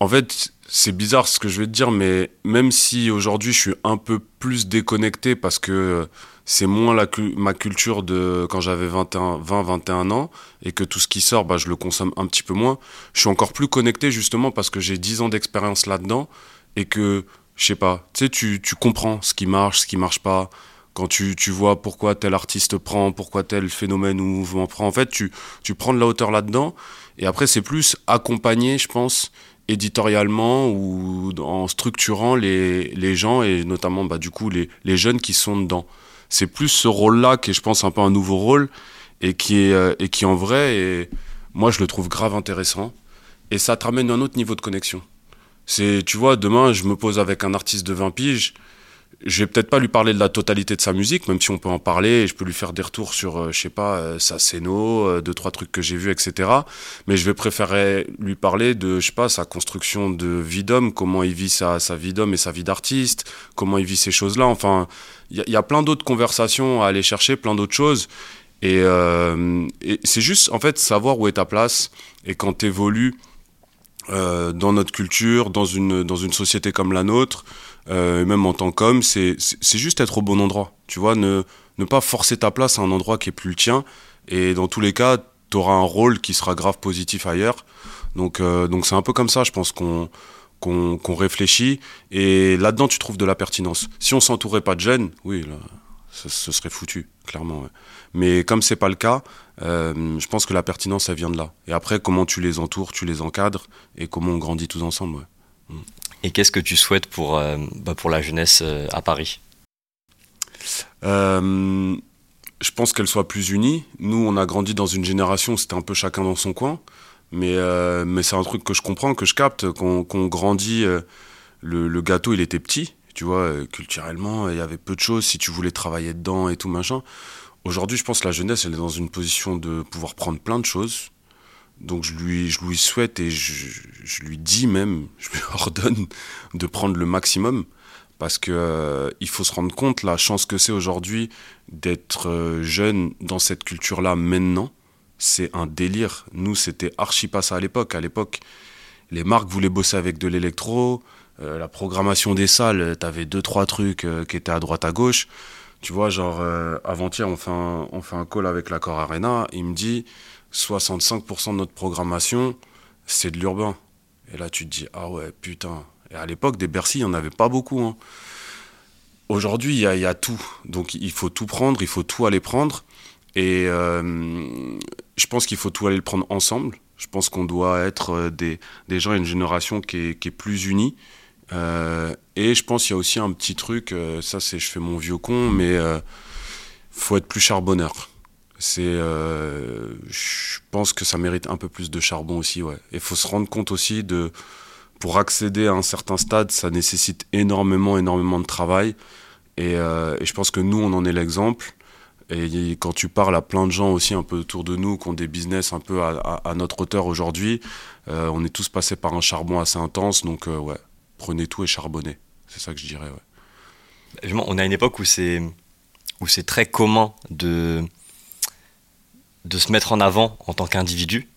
en fait, c'est bizarre ce que je vais te dire, mais même si aujourd'hui je suis un peu plus déconnecté parce que c'est moins la, ma culture de quand j'avais 20-21 ans et que tout ce qui sort, bah, je le consomme un petit peu moins, je suis encore plus connecté justement parce que j'ai 10 ans d'expérience là-dedans et que je sais pas, tu sais, tu, comprends ce qui marche, ce qui marche pas. Quand tu, tu vois pourquoi tel artiste prend, pourquoi tel phénomène ou mouvement prend, en fait, tu, tu prends de la hauteur là-dedans. Et après, c'est plus accompagner, je pense, éditorialement ou en structurant les, les gens et notamment, bah, du coup, les, les jeunes qui sont dedans. C'est plus ce rôle-là qui est, je pense, un peu un nouveau rôle et qui est, euh, et qui en vrai, moi, je le trouve grave intéressant. Et ça te ramène à un autre niveau de connexion. C'est, tu vois, demain, je me pose avec un artiste de 20 piges. Je vais peut-être pas lui parler de la totalité de sa musique, même si on peut en parler, je peux lui faire des retours sur, euh, je sais pas, euh, sa scéno, deux, trois trucs que j'ai vus, etc. Mais je vais préférer lui parler de, je sais pas, sa construction de vie d'homme, comment il vit sa, sa vie d'homme et sa vie d'artiste, comment il vit ces choses-là. Enfin, il y, a plein d'autres conversations à aller chercher, plein d'autres choses. Et, euh, c'est juste, en fait, savoir où est ta place. Et quand tu évolues euh, dans notre culture, dans une, dans une société comme la nôtre, euh, même en tant qu'homme, c'est juste être au bon endroit. Tu vois, ne, ne pas forcer ta place à un endroit qui est plus le tien. Et dans tous les cas, tu auras un rôle qui sera grave positif ailleurs. Donc, donc c'est un peu comme ça, je pense qu'on qu'on réfléchit. Et là-dedans, tu trouves de la pertinence. Si on s'entourait pas de jeunes, oui, là, ce, ce serait foutu, clairement. Ouais. Mais comme c'est pas le cas, euh, je pense que la pertinence, elle vient de là. Et après, comment tu les entoures, tu les encadres, et comment on grandit tous ensemble. Ouais. Mm. Et qu'est-ce que tu souhaites pour, euh, bah pour la jeunesse euh, à Paris? Euh, Je pense qu'elle soit plus unie. Nous, on a grandi dans une génération où c'était un peu chacun dans son coin. Mais, euh, mais c'est un truc que je comprends, que je capte. Qu'on qu grandit, euh, le, gâteau, il était petit. Tu vois, culturellement, il y avait peu de choses si tu voulais travailler dedans et tout machin. Aujourd'hui, je pense que la jeunesse, elle est dans une position de pouvoir prendre plein de choses. Donc je lui, je lui souhaite et je, je lui dis même, je lui ordonne de prendre le maximum parce que euh, il faut se rendre compte la chance que c'est aujourd'hui d'être euh, jeune dans cette culture-là maintenant. C'est un délire. Nous, c'était archi pas ça à l'époque. À l'époque, les marques voulaient bosser avec de l'électro, euh, la programmation des salles, t'avais deux trois trucs euh, qui étaient à droite à gauche. Tu vois, genre euh, avant-hier, on fait un, on fait un call avec l'accord Arena. Il me dit 65% de notre programmation, c'est de l'urbain. Et là, tu te dis ah ouais, putain. Et à l'époque, des Bercy, il n'y en avait pas beaucoup. Hein. Aujourd'hui, il y, y a, tout. Donc, il faut tout prendre, il faut tout aller prendre. Et euh, je pense qu'il faut tout aller le prendre ensemble. Je pense qu'on doit être des, des gens, une génération qui est, qui est plus unie. Euh, et je pense qu'il y a aussi un petit truc, euh, ça c'est je fais mon vieux con, mais euh, faut être plus charbonneur. C'est, euh, je pense que ça mérite un peu plus de charbon aussi, ouais. Et faut se rendre compte aussi de, pour accéder à un certain stade, ça nécessite énormément, énormément de travail. Et je pense que nous, on en est l'exemple. Et quand tu parles à plein de gens aussi un peu autour de nous, qui ont des business un peu à, notre hauteur aujourd'hui, euh, on est tous passés par un charbon assez intense, donc euh, ouais, prenez tout et charbonnez. C'est ça que je dirais, ouais. On a une époque où c'est où c'est très commun de de se mettre en avant en tant qu'individu.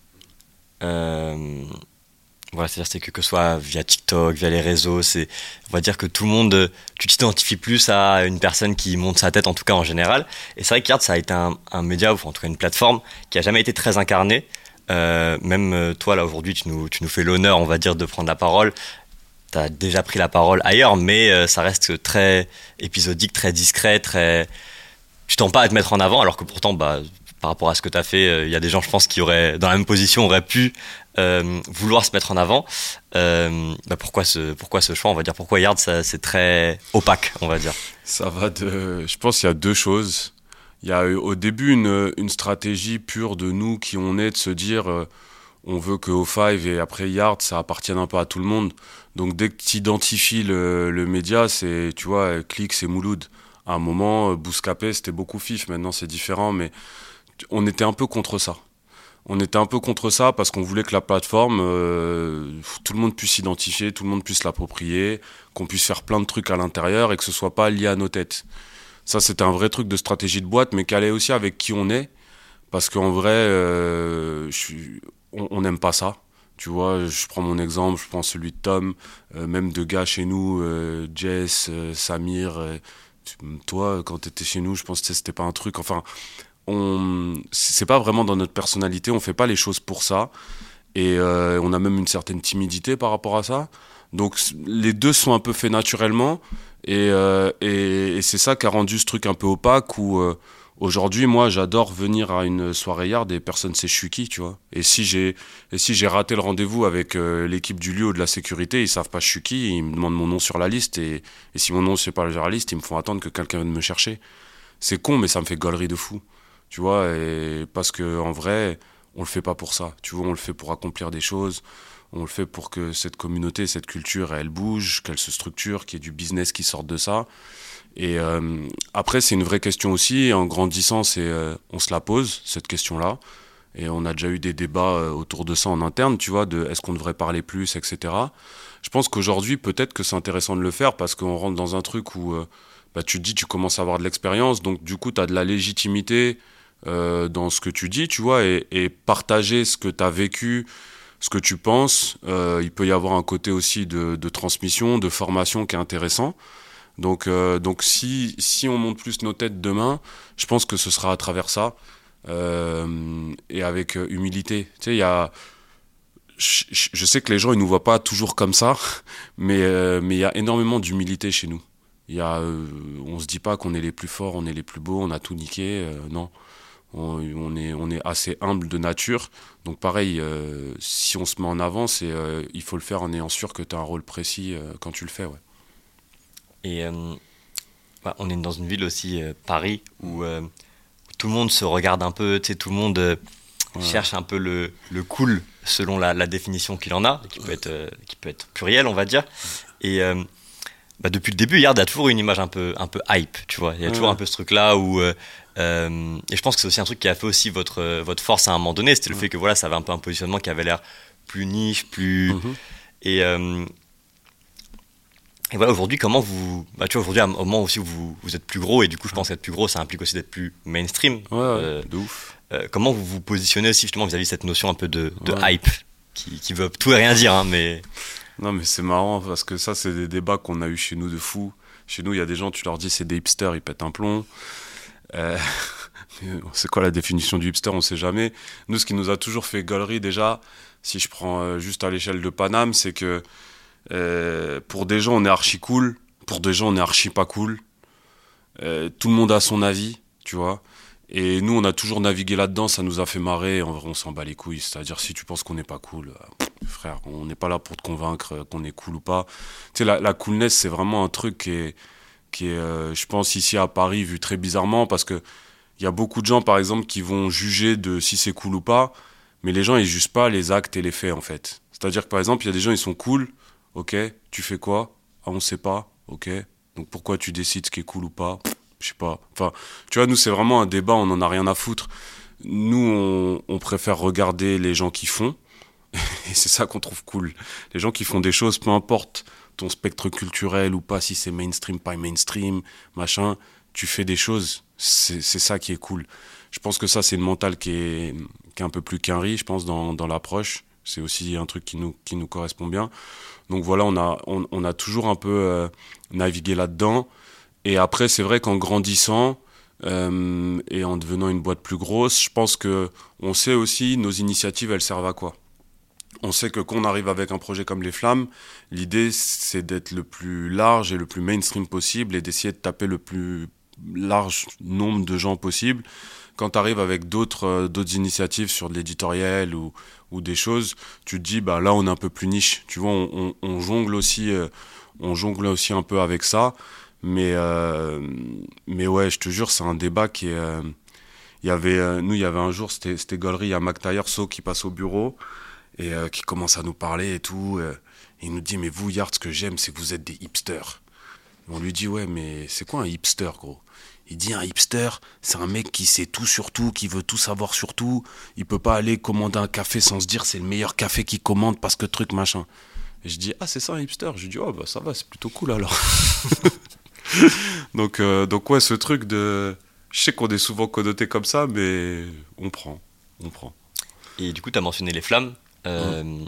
Euh, voilà, c'est-à-dire c'est que que ce soit via TikTok, via les réseaux, c'est on va dire que tout le monde, tu t'identifies plus à une personne qui monte sa tête en tout cas en général. Et c'est vrai que ça a été un, média ou en tout cas une plateforme qui a jamais été très incarnée. Euh, même toi là aujourd'hui, tu nous tu nous fais l'honneur, on va dire, de prendre la parole. T'as déjà pris la parole ailleurs, mais euh, ça reste très épisodique, très discret, très. Tu tends pas à te mettre en avant, alors que pourtant, bah, par rapport à ce que tu as fait, il euh, y a des gens, je pense, qui auraient, dans la même position, auraient pu euh, vouloir se mettre en avant. Euh, bah pourquoi, ce, pourquoi ce choix On va dire pourquoi Yard, c'est très opaque, on va dire. Ça va de. Je pense qu'il y a deux choses. Il y a au début une, stratégie pure de nous qui on est de se dire euh, on veut que O5 et après Yard, ça appartienne un peu à tout le monde. Donc dès que tu identifies le, le média, c'est, tu vois, clic, c'est Mouloud. À un moment, Bouscapé, c'était beaucoup FIF. Maintenant, c'est différent, mais on était un peu contre ça. On était un peu contre ça parce qu'on voulait que la plateforme, euh, tout le monde puisse s'identifier, tout le monde puisse l'approprier, qu'on puisse faire plein de trucs à l'intérieur et que ce soit pas lié à nos têtes. Ça, c'était un vrai truc de stratégie de boîte, mais qui allait aussi avec qui on est. Parce qu'en vrai, euh, on n'aime pas ça. Tu vois, je prends mon exemple, je prends celui de Tom, euh, même de gars chez nous, Jess, Samir. toi, quand tu étais chez nous, je pense que c'était pas un truc. Enfin, c'est pas vraiment dans notre personnalité, on fait pas les choses pour ça et euh, on a même une certaine timidité par rapport à ça. Donc les deux sont un peu faits naturellement. Et, euh, et, c'est ça qui a rendu ce truc un peu opaque où euh, aujourd'hui, moi, j'adore venir à une soirée yard et personne sait je suis qui, tu vois. Et si j'ai, si raté le rendez-vous avec l'équipe du lieu ou de la sécurité, ils savent pas je suis qui, ils me demandent mon nom sur la liste et, et si mon nom n'est pas sur la liste, ils me font attendre que quelqu'un vienne me chercher. C'est con, mais ça me fait gaulerie de fou, tu vois. Et parce que en vrai, on le fait pas pour ça, tu vois, on le fait pour accomplir des choses on le fait pour que cette communauté, cette culture, elle bouge, qu'elle se structure, qu'il y ait du business qui sorte de ça. Et euh, après, c'est une vraie question aussi. En grandissant, c'est, euh, on se la pose, cette question-là. Et on a déjà eu des débats euh, autour de ça en interne, tu vois, de est-ce qu'on devrait parler plus, etc. Je pense qu'aujourd'hui, peut-être que c'est intéressant de le faire parce qu'on rentre dans un truc où bah, tu te dis, tu commences à avoir de l'expérience, donc du coup, tu as de la légitimité dans ce que tu dis, tu vois, et, partager ce que tu as vécu, ce que tu penses. Euh, il peut y avoir un côté aussi de, transmission, de formation qui est intéressant. Donc, euh, donc si, si on monte plus nos têtes demain, je pense que ce sera à travers ça euh, et avec humilité. Tu sais, il y a, je, sais que les gens ils nous voient pas toujours comme ça, mais mais il y a énormément d'humilité chez nous. Il y a, on se dit pas qu'on est les plus forts, on est les plus beaux, on a tout niqué. non, on, est, on est assez humble de nature. Donc pareil, euh, si on se met en avant, c'est, euh, il faut le faire en ayant sûr que tu as un rôle précis euh, quand tu le fais. Ouais. Et bah, on est dans une ville aussi, Paris, où, tout le monde se regarde un peu, tout le monde cherche un peu le, le cool selon la, la définition qu'il en a, qui peut, être, qui peut être pluriel, on va dire. Et bah, depuis le début, Yard a toujours une image un peu, un peu hype, tu vois. Il y a toujours un peu ce truc-là où euh, et je pense que c'est aussi un truc qui a fait aussi votre, votre force à un moment donné, c'était le fait que voilà, ça avait un peu un positionnement qui avait l'air plus niche, plus. Mhm. Et, euh, et voilà, aujourd'hui, comment vous. Bah, tu vois, aujourd'hui, au moment aussi où vous, vous, êtes plus gros, et du coup, je pense qu'être plus gros, ça implique aussi d'être plus mainstream. Ouais, euh, de ouf. comment vous vous positionnez aussi justement vis-à-vis de cette notion un peu de, de hype qui, qui, veut tout et rien dire, hein, mais. Non, mais c'est marrant parce que ça, c'est des débats qu'on a eu chez nous de fou. Chez nous, il y a des gens, tu leur dis c'est des hipsters, ils pètent un plomb. Euh, c'est quoi la définition du hipster On sait jamais. Nous, ce qui nous a toujours fait galerie, déjà, si je prends euh, juste à l'échelle de Paname, c'est que euh, pour des gens, on est archi cool. Pour des gens, on est archi pas cool. tout le monde a son avis, tu vois. Et nous, on a toujours navigué là-dedans, ça nous a fait marrer, on, on s'en bat les couilles. C'est-à-dire, si tu penses qu'on n'est pas cool, frère, on n'est pas là pour te convaincre qu'on est cool ou pas. Tu sais, la, la coolness, c'est vraiment un truc qui est, qui est, euh, je pense, ici à Paris, vu très bizarrement, parce que il y a beaucoup de gens, par exemple, qui vont juger de si c'est cool ou pas, mais les gens, ils jugent pas les actes et les faits, en fait. C'est-à-dire que, par exemple, il y a des gens, ils sont cool, ok, tu fais quoi? Ah, on sait pas, ok. Donc pourquoi tu décides ce qui est cool ou pas? Je sais pas. Enfin, tu vois, nous, c'est vraiment un débat, on en a rien à foutre. Nous, on préfère regarder les gens qui font, et c'est ça qu'on trouve cool. Les gens qui font des choses, peu importe ton spectre culturel ou pas, si c'est mainstream, pas mainstream, machin, tu fais des choses, c'est ça qui est cool. Je pense que ça, c'est une mentale qui est, qui est un peu plus qu'un riz, je pense, dans, dans l'approche. C'est aussi un truc qui nous, qui nous correspond bien. Donc voilà, on a, on a toujours un peu euh, navigué là-dedans. Et après, c'est vrai qu'en grandissant euh, et en devenant une boîte plus grosse, je pense que on sait aussi nos initiatives, elles servent à quoi? On sait que quand on arrive avec un projet comme Les Flammes, l'idée c'est d'être le plus large et le plus mainstream possible et d'essayer de taper le plus large nombre de gens possible. Quand tu arrives avec d'autres euh, d'autres initiatives sur de l'éditorial ou, ou des choses, tu te dis bah là on est un peu plus niche. Tu vois, on, on, jongle aussi euh, on jongle aussi un peu avec ça, mais euh, mais ouais, je te jure, c'est un débat qui est il y avait nous il y avait un jour c'était c'était Gollery, a Mac So qui passe au bureau et euh, qui commence à nous parler et tout. Euh, il nous dit Mais vous, Yard, ce que j'aime, c'est que vous êtes des hipsters. on lui dit Ouais, mais c'est quoi un hipster, gros? Il dit un hipster, c'est un mec qui sait tout sur tout, qui veut tout savoir sur tout. Il peut pas aller commander un café sans se dire c'est le meilleur café qu'il commande parce que truc machin. Et je dis ah c'est ça un hipster? Je dis oh bah ça va c'est plutôt cool alors. donc euh, donc ouais ce truc de je sais qu'on est souvent connoté comme ça mais on prend on prend. Et du coup tu as mentionné les flammes. Euh,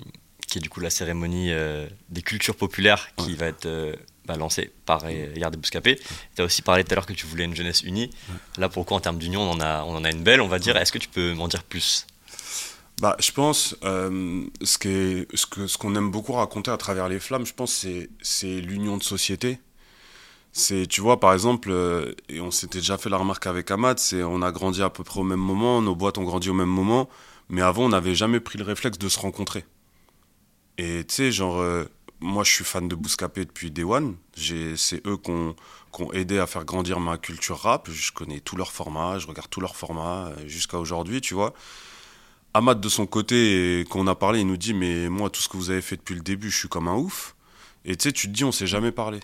qui est du coup la cérémonie euh, des cultures populaires qui va être euh, bah, lancée par Yard Bouscapé. Tu as aussi parlé tout à l'heure que tu voulais une jeunesse unie. Là, pour le coup, en termes d'union, on, en a, on en a une belle, on va dire. Est-ce que tu peux m'en dire plus? Bah, je pense, euh, ce qu'on ce que, ce qu'on aime beaucoup raconter à travers les flammes, je pense, c'est l'union de société. C'est, tu vois, par exemple, euh, et on s'était déjà fait la remarque avec Ahmad, c'est on a grandi à peu près au même moment, nos boîtes ont grandi au même moment, mais avant, on n'avait jamais pris le réflexe de se rencontrer. Et tu sais, genre, euh, moi, je suis fan de Bouscapé depuis Day One. C'est eux qui ont, aidé à faire grandir ma culture rap. Je connais tous leurs formats, je regarde tous leurs formats jusqu'à aujourd'hui, tu vois. Ahmad, de son côté, qu'on a parlé, il nous dit Mais moi, tout ce que vous avez fait depuis le début, je suis comme un ouf. Et tu sais, tu te dis On s'est jamais parlé.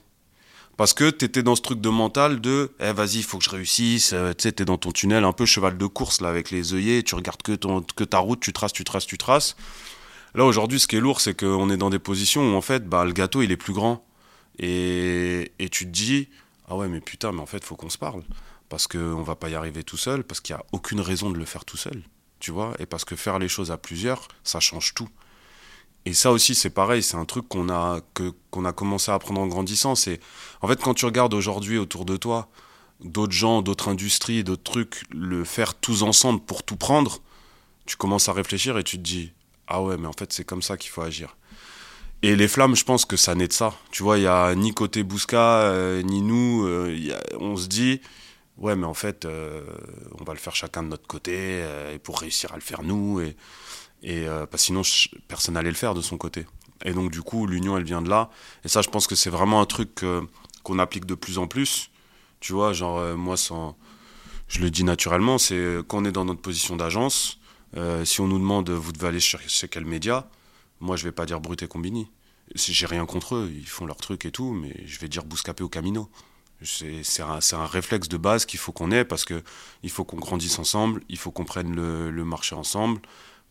Parce que tu étais dans ce truc de mental de Eh, vas-y, faut que je réussisse. Euh, tu sais, t'es dans ton tunnel, un peu cheval de course, là, avec les œillets. Tu regardes que, ton, que ta route, tu traces, tu traces, tu traces. Là, aujourd'hui, ce qui est lourd, c'est qu'on est dans des positions où, en fait, bah, le gâteau, il est plus grand. Et, et tu te dis Ah ouais, mais putain, mais en fait, faut qu'on se parle. Parce qu'on va pas y arriver tout seul, parce qu'il n'y a aucune raison de le faire tout seul tu vois, et parce que faire les choses à plusieurs, ça change tout. Et ça aussi, c'est pareil, c'est un truc qu'on a, que, qu'on a commencé à apprendre en grandissant. C'est, en fait, quand tu regardes aujourd'hui autour de toi, d'autres gens, d'autres industries, d'autres trucs, le faire tous ensemble pour tout prendre, tu commences à réfléchir et tu te dis, ah ouais, mais en fait, c'est comme ça qu'il faut agir. Et les flammes, je pense que ça naît de ça. Tu vois, il n'y a ni côté Bousca, euh, ni nous. Euh, on se dit, ouais, mais en fait, euh, on va le faire chacun de notre côté, et pour réussir à le faire nous, et, et euh, que sinon personne n'allait le faire de son côté. Et donc du coup, l'union, elle vient de là. Et ça, je pense que c'est vraiment un truc qu'on applique de plus en plus. Tu vois, genre moi, sans, je le dis naturellement, c'est quand on est dans notre position d'agence, si on nous demande, vous devez aller chercher quel média, moi, je vais pas dire Brut et Combini. J'ai rien contre eux, ils font leur truc et tout, mais je vais dire Bouscapé au Camino. C'est un, un, réflexe de base qu'il faut qu'on ait parce qu'il faut qu'on grandisse ensemble, il faut qu'on prenne le, marché ensemble,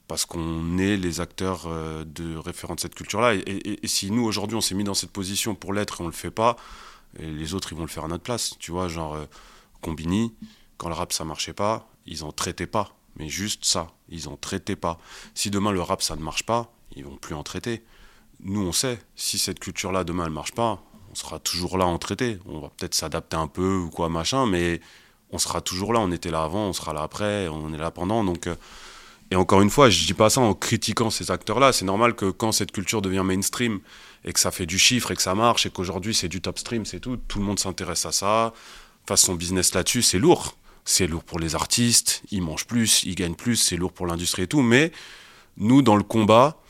parce qu'on est les acteurs euh, de référents de cette culture-là. Et, si nous, aujourd'hui, on s'est mis dans cette position pour l'être et on le fait pas, les autres, ils vont le faire à notre place. Tu vois, genre, euh, Combini, quand le rap, ça marchait pas, ils en traitaient pas. Mais juste ça, ils en traitaient pas. Si demain, le rap, ça ne marche pas, ils vont plus en traiter. Nous, on sait, si cette culture-là, demain, elle marche pas, on sera toujours là en traité. On va peut-être s'adapter un peu ou quoi, machin, mais on sera toujours là. On était là avant, on sera là après, on est là pendant. Donc, euh, et encore une fois, je dis pas ça en critiquant ces acteurs-là. C'est normal que quand cette culture devient mainstream et que ça fait du chiffre et que ça marche et qu'aujourd'hui c'est du top stream, c'est tout, tout le monde s'intéresse à ça, fasse son business là-dessus, c'est lourd. C'est lourd pour les artistes, ils mangent plus, ils gagnent plus, c'est lourd pour l'industrie et tout. Mais nous, dans le combat,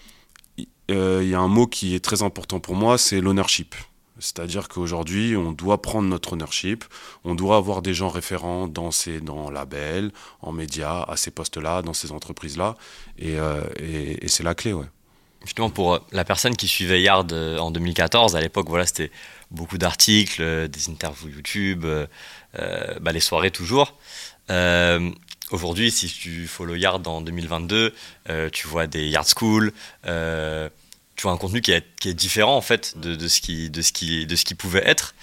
euh, il y a un mot qui est très important pour moi, c'est l'ownership. C'est-à-dire qu'aujourd'hui, on doit prendre notre ownership, on doit avoir des gens référents dans ces dans labels, en médias, à ces postes-là, dans ces entreprises-là, et, euh, c'est la clé, ouais. Justement, pour euh, la personne qui suivait Yard euh, en 2014, à l'époque, voilà, c'était beaucoup d'articles, des interviews YouTube, bah, les soirées toujours. Aujourd'hui, si tu follow Yard en 2022, tu vois des Yard School tu vois un contenu qui est, qui est différent en fait de, de, ce qui de ce qui de ce qui pouvait être.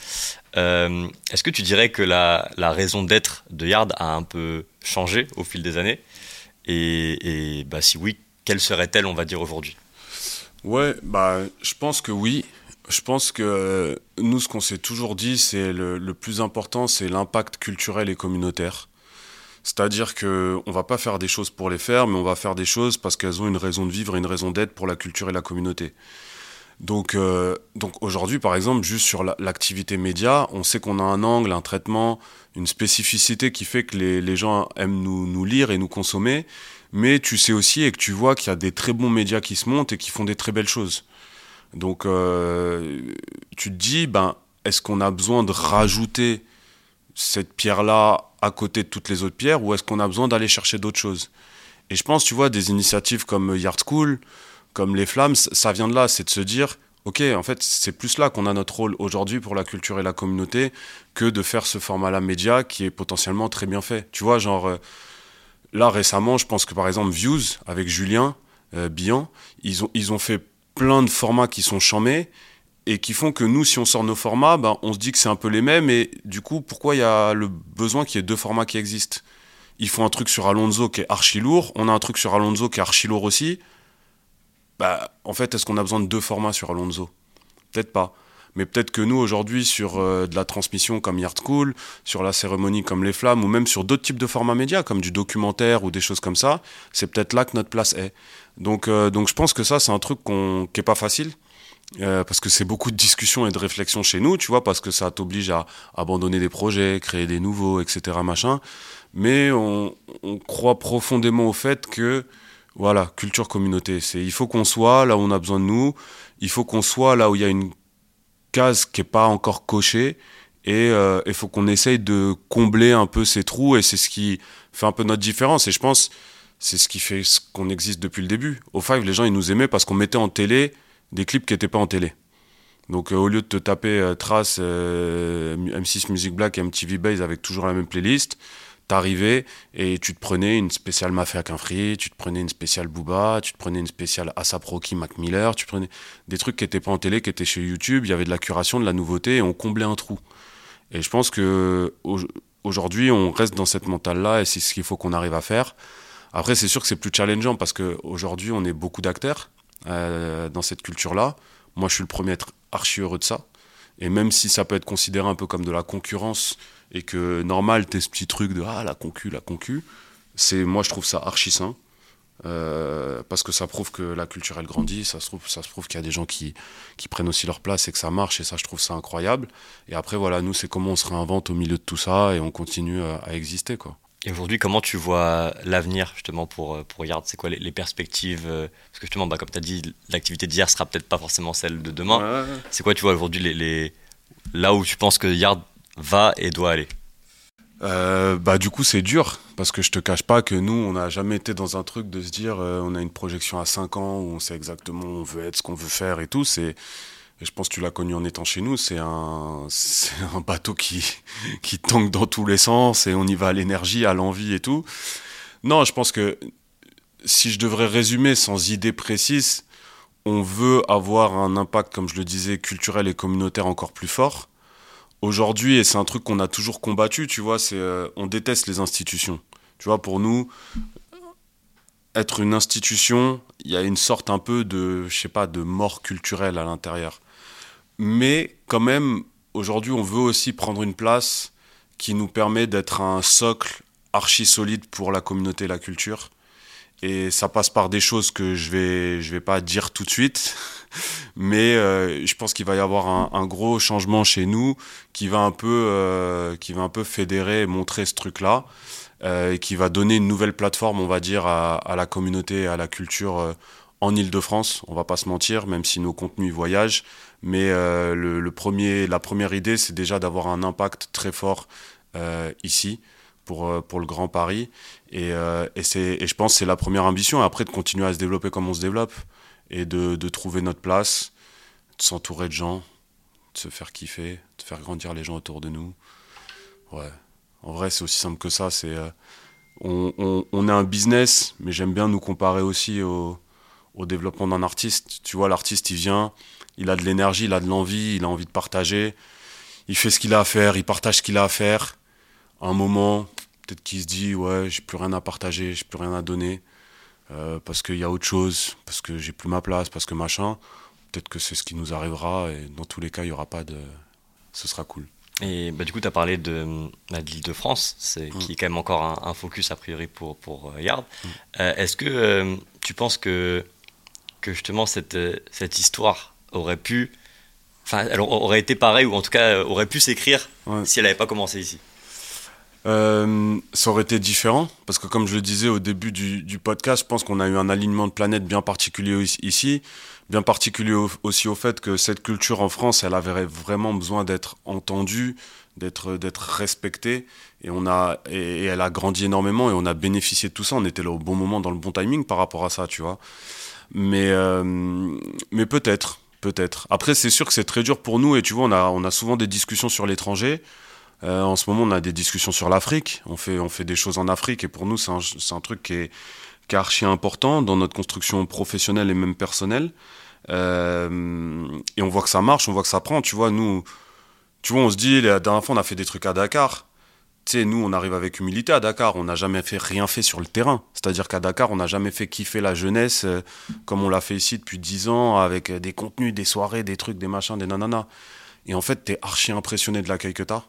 Euh, Est-ce que tu dirais que la, la raison d'être de Yard a un peu changé au fil des années? Et, et bah, si oui, quelle serait-elle, on va dire aujourd'hui? Ouais, bah je pense que oui. Je pense que nous, ce qu'on s'est toujours dit, c'est le, le plus important, c'est l'impact culturel et communautaire. C'est-à-dire que on va pas faire des choses pour les faire, mais on va faire des choses parce qu'elles ont une raison de vivre et une raison d'être pour la culture et la communauté. Donc, euh, donc aujourd'hui, par exemple, juste sur l'activité média, on sait qu'on a un angle, un traitement, une spécificité qui fait que les, les gens aiment nous, nous lire et nous consommer. Mais tu sais aussi et que tu vois qu'il y a des très bons médias qui se montent et qui font des très belles choses. Donc, euh, tu te dis, ben, est-ce qu'on a besoin de rajouter cette pierre-là à côté de toutes les autres pierres ou est-ce qu'on a besoin d'aller chercher d'autres choses? Et je pense, tu vois, des initiatives comme Yard School, comme les Flammes, ça vient de là, c'est de se dire, ok, en fait, c'est plus là qu'on a notre rôle aujourd'hui pour la culture et la communauté que de faire ce format-là média qui est potentiellement très bien fait. Tu vois, genre, euh, là récemment, je pense que par exemple, Views, avec Julien euh, Bian, ils ont, ils ont fait plein de formats qui sont chamés et qui font que nous, si on sort nos formats, ben, on se dit que c'est un peu les mêmes, et du coup, pourquoi il y a le besoin qu'il y ait deux formats qui existent? Ils font un truc sur Alonso qui est archi lourd, on a un truc sur Alonso qui est archi lourd aussi. Bah, en fait, est-ce qu'on a besoin de deux formats sur Alonso? Peut-être pas. Mais peut-être que nous, aujourd'hui, sur euh, de la transmission comme Yard School, sur la cérémonie comme Les Flammes, ou même sur d'autres types de formats médias, comme du documentaire ou des choses comme ça, c'est peut-être là que notre place est. Donc, euh, donc je pense que ça, c'est un truc qui est pas facile. Euh, parce que c'est beaucoup de discussions et de réflexions chez nous, tu vois, parce que ça t'oblige à abandonner des projets, créer des nouveaux, etc., machin. Mais on, croit profondément au fait que, voilà, culture communauté, il faut qu'on soit là où on a besoin de nous, il faut qu'on soit là où il y a une case qui est pas encore cochée, et euh, il faut qu'on essaye de combler un peu ces trous, et c'est ce qui fait un peu notre différence. Et je pense, c'est ce qui fait qu'on existe depuis le début. Au Five, les gens, ils nous aimaient parce qu'on mettait en télé des clips qui n'étaient pas en télé. Donc euh, au lieu de te taper euh, Trace, euh, M6 Music Black et MTV Base avec toujours la même playlist, t'arrivais et tu te prenais une spéciale Mafia Free, tu te prenais une spéciale Booba, tu te prenais une spéciale ASAP Rocky Mac Miller, tu prenais des trucs qui n'étaient pas en télé, qui étaient chez YouTube, il y avait de la curation, de la nouveauté et on comblait un trou. Et je pense que aujourd'hui on reste dans cette mentale-là et c'est ce qu'il faut qu'on arrive à faire. Après c'est sûr que c'est plus challengeant parce qu'aujourd'hui on est beaucoup d'acteurs euh, dans cette culture-là. Moi, je suis le premier à être archi heureux de ça. Et même si ça peut être considéré un peu comme de la concurrence et que normal, t'es ce petit truc de ah la concu, la concu, c'est moi je trouve ça archi sain. Euh, parce que ça prouve que la culture elle grandit, ça se trouve, qu'il y a des gens qui, qui prennent aussi leur place et que ça marche et ça je trouve ça incroyable. Et après voilà, nous c'est comment on se réinvente au milieu de tout ça et on continue à, à exister quoi. Et aujourd'hui, comment tu vois l'avenir justement pour, euh, pour Yard? C'est quoi les, perspectives euh, Parce que justement, bah, comme tu as dit, l'activité d'hier sera peut-être pas forcément celle de demain. C'est quoi, tu vois, aujourd'hui, les, les, là où tu penses que Yard va et doit aller? Euh, bah du coup c'est dur parce que je te cache pas que nous on n'a jamais été dans un truc de se dire on a une projection à 5 ans où on sait exactement où on veut être, ce qu'on veut faire et tout. C'est et je pense que tu l'as connu en étant chez nous, c'est un, bateau qui, qui tangue dans tous les sens et on y va à l'énergie, à l'envie et tout. Non, je pense que si je devrais résumer sans idée précise, on veut avoir un impact, comme je le disais, culturel et communautaire encore plus fort. Aujourd'hui, et c'est un truc qu'on a toujours combattu, tu vois, euh, on déteste les institutions. Tu vois, pour nous, être une institution, il y a une sorte un peu de, je sais pas, de mort culturelle à l'intérieur. Mais quand même, aujourd'hui, on veut aussi prendre une place qui nous permet d'être un socle archi solide pour la communauté et la culture. Et ça passe par des choses que je vais, je vais pas dire tout de suite, mais euh, je pense qu'il va y avoir un, gros changement chez nous qui va un peu, euh, qui va un peu fédérer, montrer ce truc-là, euh, et qui va donner une nouvelle plateforme, on va dire, à, la communauté et à la culture en Ile-de-France. On va pas se mentir, même si nos contenus voyagent, mais euh, le, premier, la première idée, c'est déjà d'avoir un impact très fort euh, ici pour, euh, pour le Grand Paris. Et, euh, et, et je pense que c'est la première ambition. Après, de continuer à se développer comme on se développe et de, de trouver notre place, de s'entourer de gens, de se faire kiffer, de faire grandir les gens autour de nous. Ouais. En vrai, c'est aussi simple que ça. C'est on, on, on, est un business, mais j'aime bien nous comparer aussi au, au développement d'un artiste. Tu vois, l'artiste, il vient, il a de l'énergie, il a de l'envie, il a envie de partager. Il fait ce qu'il a à faire, il partage ce qu'il a à faire. À un moment, peut-être qu'il se dit ouais, j'ai plus rien à partager, j'ai plus rien à donner euh, parce qu'il y a autre chose, parce que j'ai plus ma place, parce que machin. Peut-être que c'est ce qui nous arrivera et dans tous les cas, il y aura pas de. Ce sera cool. Et bah, du coup, tu as parlé de, bah, de l'île de France, c'est, mmh. qui est quand même encore un, un, focus a priori pour, pour Yard. Mmh. Euh, est-ce que euh, tu penses que, que justement cette, cette histoire aurait pu. Enfin, elle aurait été pareille, ou en tout cas aurait pu s'écrire ouais. si elle n'avait pas commencé ici. Euh, ça aurait été différent, parce que comme je le disais au début du, du podcast, je pense qu'on a eu un alignement de planètes bien particulier ici, bien particulier au, aussi au fait que cette culture en France, elle avait vraiment besoin d'être entendue, d'être d'être respectée, et on a et, et, elle a grandi énormément et on a bénéficié de tout ça. On était là au bon moment, dans le bon timing par rapport à ça, tu vois. Mais euh, mais peut-être, Peut-être. Après, c'est sûr que c'est très dur pour nous et tu vois, on a, on a souvent des discussions sur l'étranger. Euh, en ce moment, on a des discussions sur l'Afrique. On fait, on fait des choses en Afrique et pour nous, c'est un, un, truc qui est, qui est archi important dans notre construction professionnelle et même personnelle. Euh, et on voit que ça marche, on voit que ça prend. Tu vois, nous, tu vois, on se dit, la dernière fois, on a fait des trucs à Dakar tu sais, nous, on arrive avec humilité à Dakar. On n'a jamais fait rien fait sur le terrain. C'est-à-dire qu'à Dakar, on n'a jamais fait kiffer la jeunesse euh, comme on l'a fait ici depuis dix ans, avec euh, des contenus, des soirées, des trucs, des machins, des nananas. Et en fait, t'es archi impressionné de l'accueil que t'as.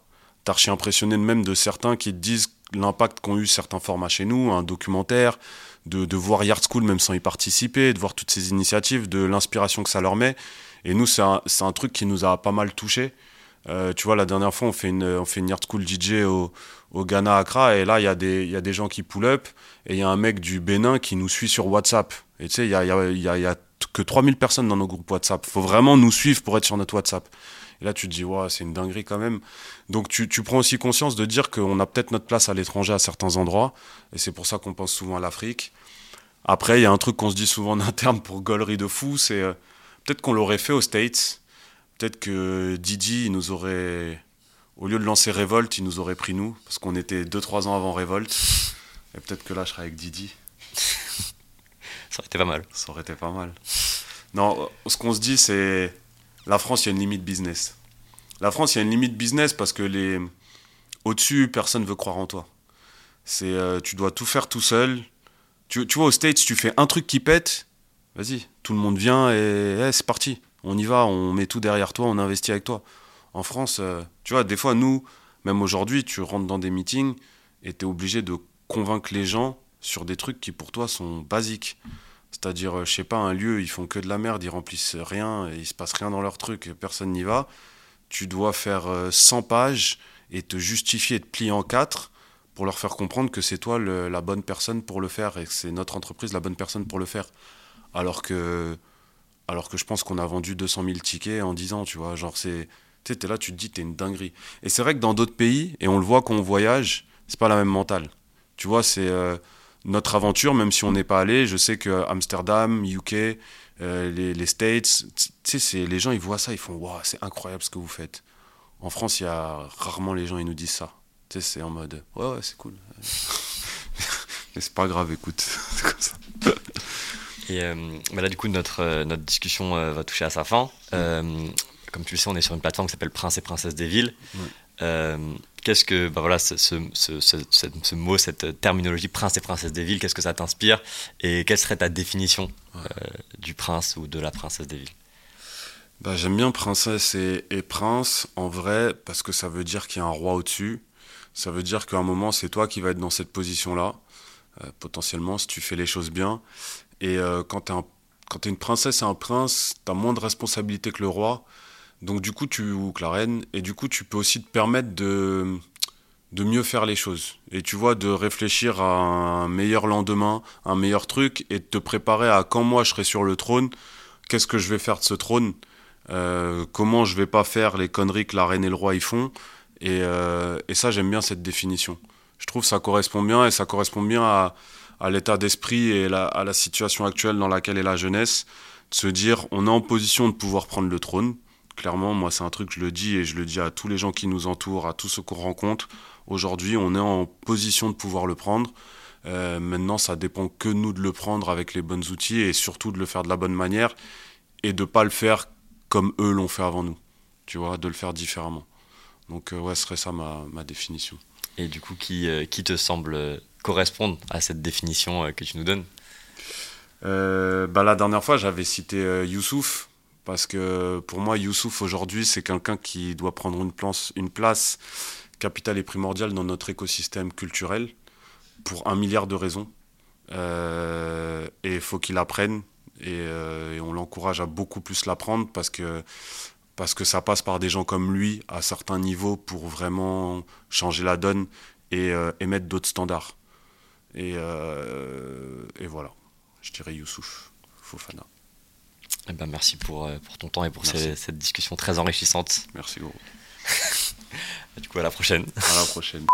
Archi impressionné même de certains qui te disent l'impact qu'ont eu certains formats chez nous, un documentaire, de, voir Yard School même sans y participer, de voir toutes ces initiatives, de l'inspiration que ça leur met. Et nous, c'est un, un, truc qui nous a pas mal touché. Euh, tu vois, la dernière fois, on fait une, on fait une Yard School DJ au, au Ghana Accra, et là, il y, a des, y a des gens qui pull up, et il y a un mec du Bénin qui nous suit sur WhatsApp. Et tu sais, il y a, y, a, y, a, y a que 3000 personnes dans nos groupes WhatsApp. faut vraiment nous suivre pour être sur notre WhatsApp. Et là, tu te dis, ouais, c'est une dinguerie quand même. Donc, tu, tu prends aussi conscience de dire qu'on a peut-être notre place à l'étranger à certains endroits. Et c'est pour ça qu'on pense souvent à l'Afrique. Après, il y a un truc qu'on se dit souvent en interne pour gaulerie de fou, c'est euh, peut-être qu'on l'aurait fait aux States. Peut-être que Didi, il nous aurait. Au lieu de lancer Révolte, il nous aurait pris nous, parce qu'on était 2-3 ans avant Révolte. Et peut-être que là, je serais avec Didi. Ça aurait été pas mal. Ça aurait été pas mal. Non, ce qu'on se dit, c'est la France, il y a une limite business. La France, il y a une limite business parce que les au-dessus, personne ne veut croire en toi. C'est, euh, tu dois tout faire tout seul. Tu, tu vois, aux States, tu fais un truc qui pète, vas-y, tout le monde vient et hey, c'est parti. On y va, on met tout derrière toi, on investit avec toi. En France, euh, tu vois, des fois, nous, même aujourd'hui, tu rentres dans des meetings et tu es obligé de convaincre les gens sur des trucs qui pour toi sont basiques. C'est-à-dire, euh, je sais pas, un lieu, ils font que de la merde, ils remplissent rien, et il se passe rien dans leur truc, personne n'y va. Tu dois faire 100 pages et te justifier te plier en quatre pour leur faire comprendre que c'est toi la bonne personne pour le faire et que c'est notre entreprise la bonne personne pour le faire. Alors que, alors que je pense qu'on a vendu 200 000 tickets en 10 ans, tu vois. Genre, c'est. Tu sais, t'es là, tu te dis, t'es une dinguerie. Et c'est vrai que dans d'autres pays, et on le voit quand on voyage, c'est pas la même mentale. Tu vois, c'est. Euh, notre aventure, même si on n'est pas allé, je sais que Amsterdam, UK, euh, les, les, States, tu sais, les gens ils voient ça, ils font waouh, c'est incroyable ce que vous faites. En France, il y a rarement les gens ils nous disent ça. Tu sais, c'est en mode ouais, ouais, c'est cool. Mais c'est pas grave, écoute, c'est comme ça. Et euh, bah là, du coup, notre, euh, notre discussion euh, va toucher à sa fin. comme tu le sais, on est sur une plateforme qui s'appelle Prince et Princesse des Villes. Ouais. Qu'est-ce que, bah voilà, ce, ce, ce, ce, mot, cette terminologie prince et princesse des villes, qu'est-ce que ça t'inspire Et quelle serait ta définition ouais. euh, du prince ou de la princesse des villes? Bah, J'aime bien princesse et, et, prince en vrai parce que ça veut dire qu'il y a un roi au-dessus. Ça veut dire qu'à un moment, c'est toi qui vas être dans cette position-là, euh, potentiellement, si tu fais les choses bien. Et euh, quand tu es, une princesse et un prince, tu as moins de responsabilités que le roi. Donc du coup, tu ou que la reine, et du coup, tu peux aussi te permettre de de mieux faire les choses. Et tu vois, de réfléchir à un meilleur lendemain, un meilleur truc, et de te préparer à quand moi je serai sur le trône, qu'est-ce que je vais faire de ce trône, euh, comment je vais pas faire les conneries que la reine et le roi y font. Et, euh, et ça, j'aime bien cette définition. Je trouve que ça correspond bien, et ça correspond bien à, à l'état d'esprit et à la situation actuelle dans laquelle est la jeunesse, de se dire, on est en position de pouvoir prendre le trône, Clairement, moi, c'est un truc je le dis et je le dis à tous les gens qui nous entourent, à tous ceux qu'on rencontre. Aujourd'hui, on est en position de pouvoir le prendre. Euh, maintenant, ça dépend que nous de le prendre avec les bons outils et surtout de le faire de la bonne manière et de pas le faire comme eux l'ont fait avant nous. Tu vois, de le faire différemment. Donc, euh, ouais, ce serait ça ma, ma, définition. Et du coup, qui, euh, qui te semble correspondre à cette définition que tu nous donnes bah, La dernière fois, j'avais cité Youssouf parce que pour moi, Youssouf aujourd'hui, c'est quelqu'un qui doit prendre une place, une place capitale et primordiale dans notre écosystème culturel pour un milliard de raisons. Euh, et il faut qu'il apprenne et, euh, et on l'encourage à beaucoup plus l'apprendre parce que, parce que ça passe par des gens comme lui à certains niveaux pour vraiment changer la donne et, euh, et mettre d'autres standards. Et, euh, et voilà, je dirais Youssouf Fofana. Eh ben, merci pour, pour ton temps et pour ces, cette discussion très enrichissante. Merci gros. du coup, à la prochaine. À la prochaine.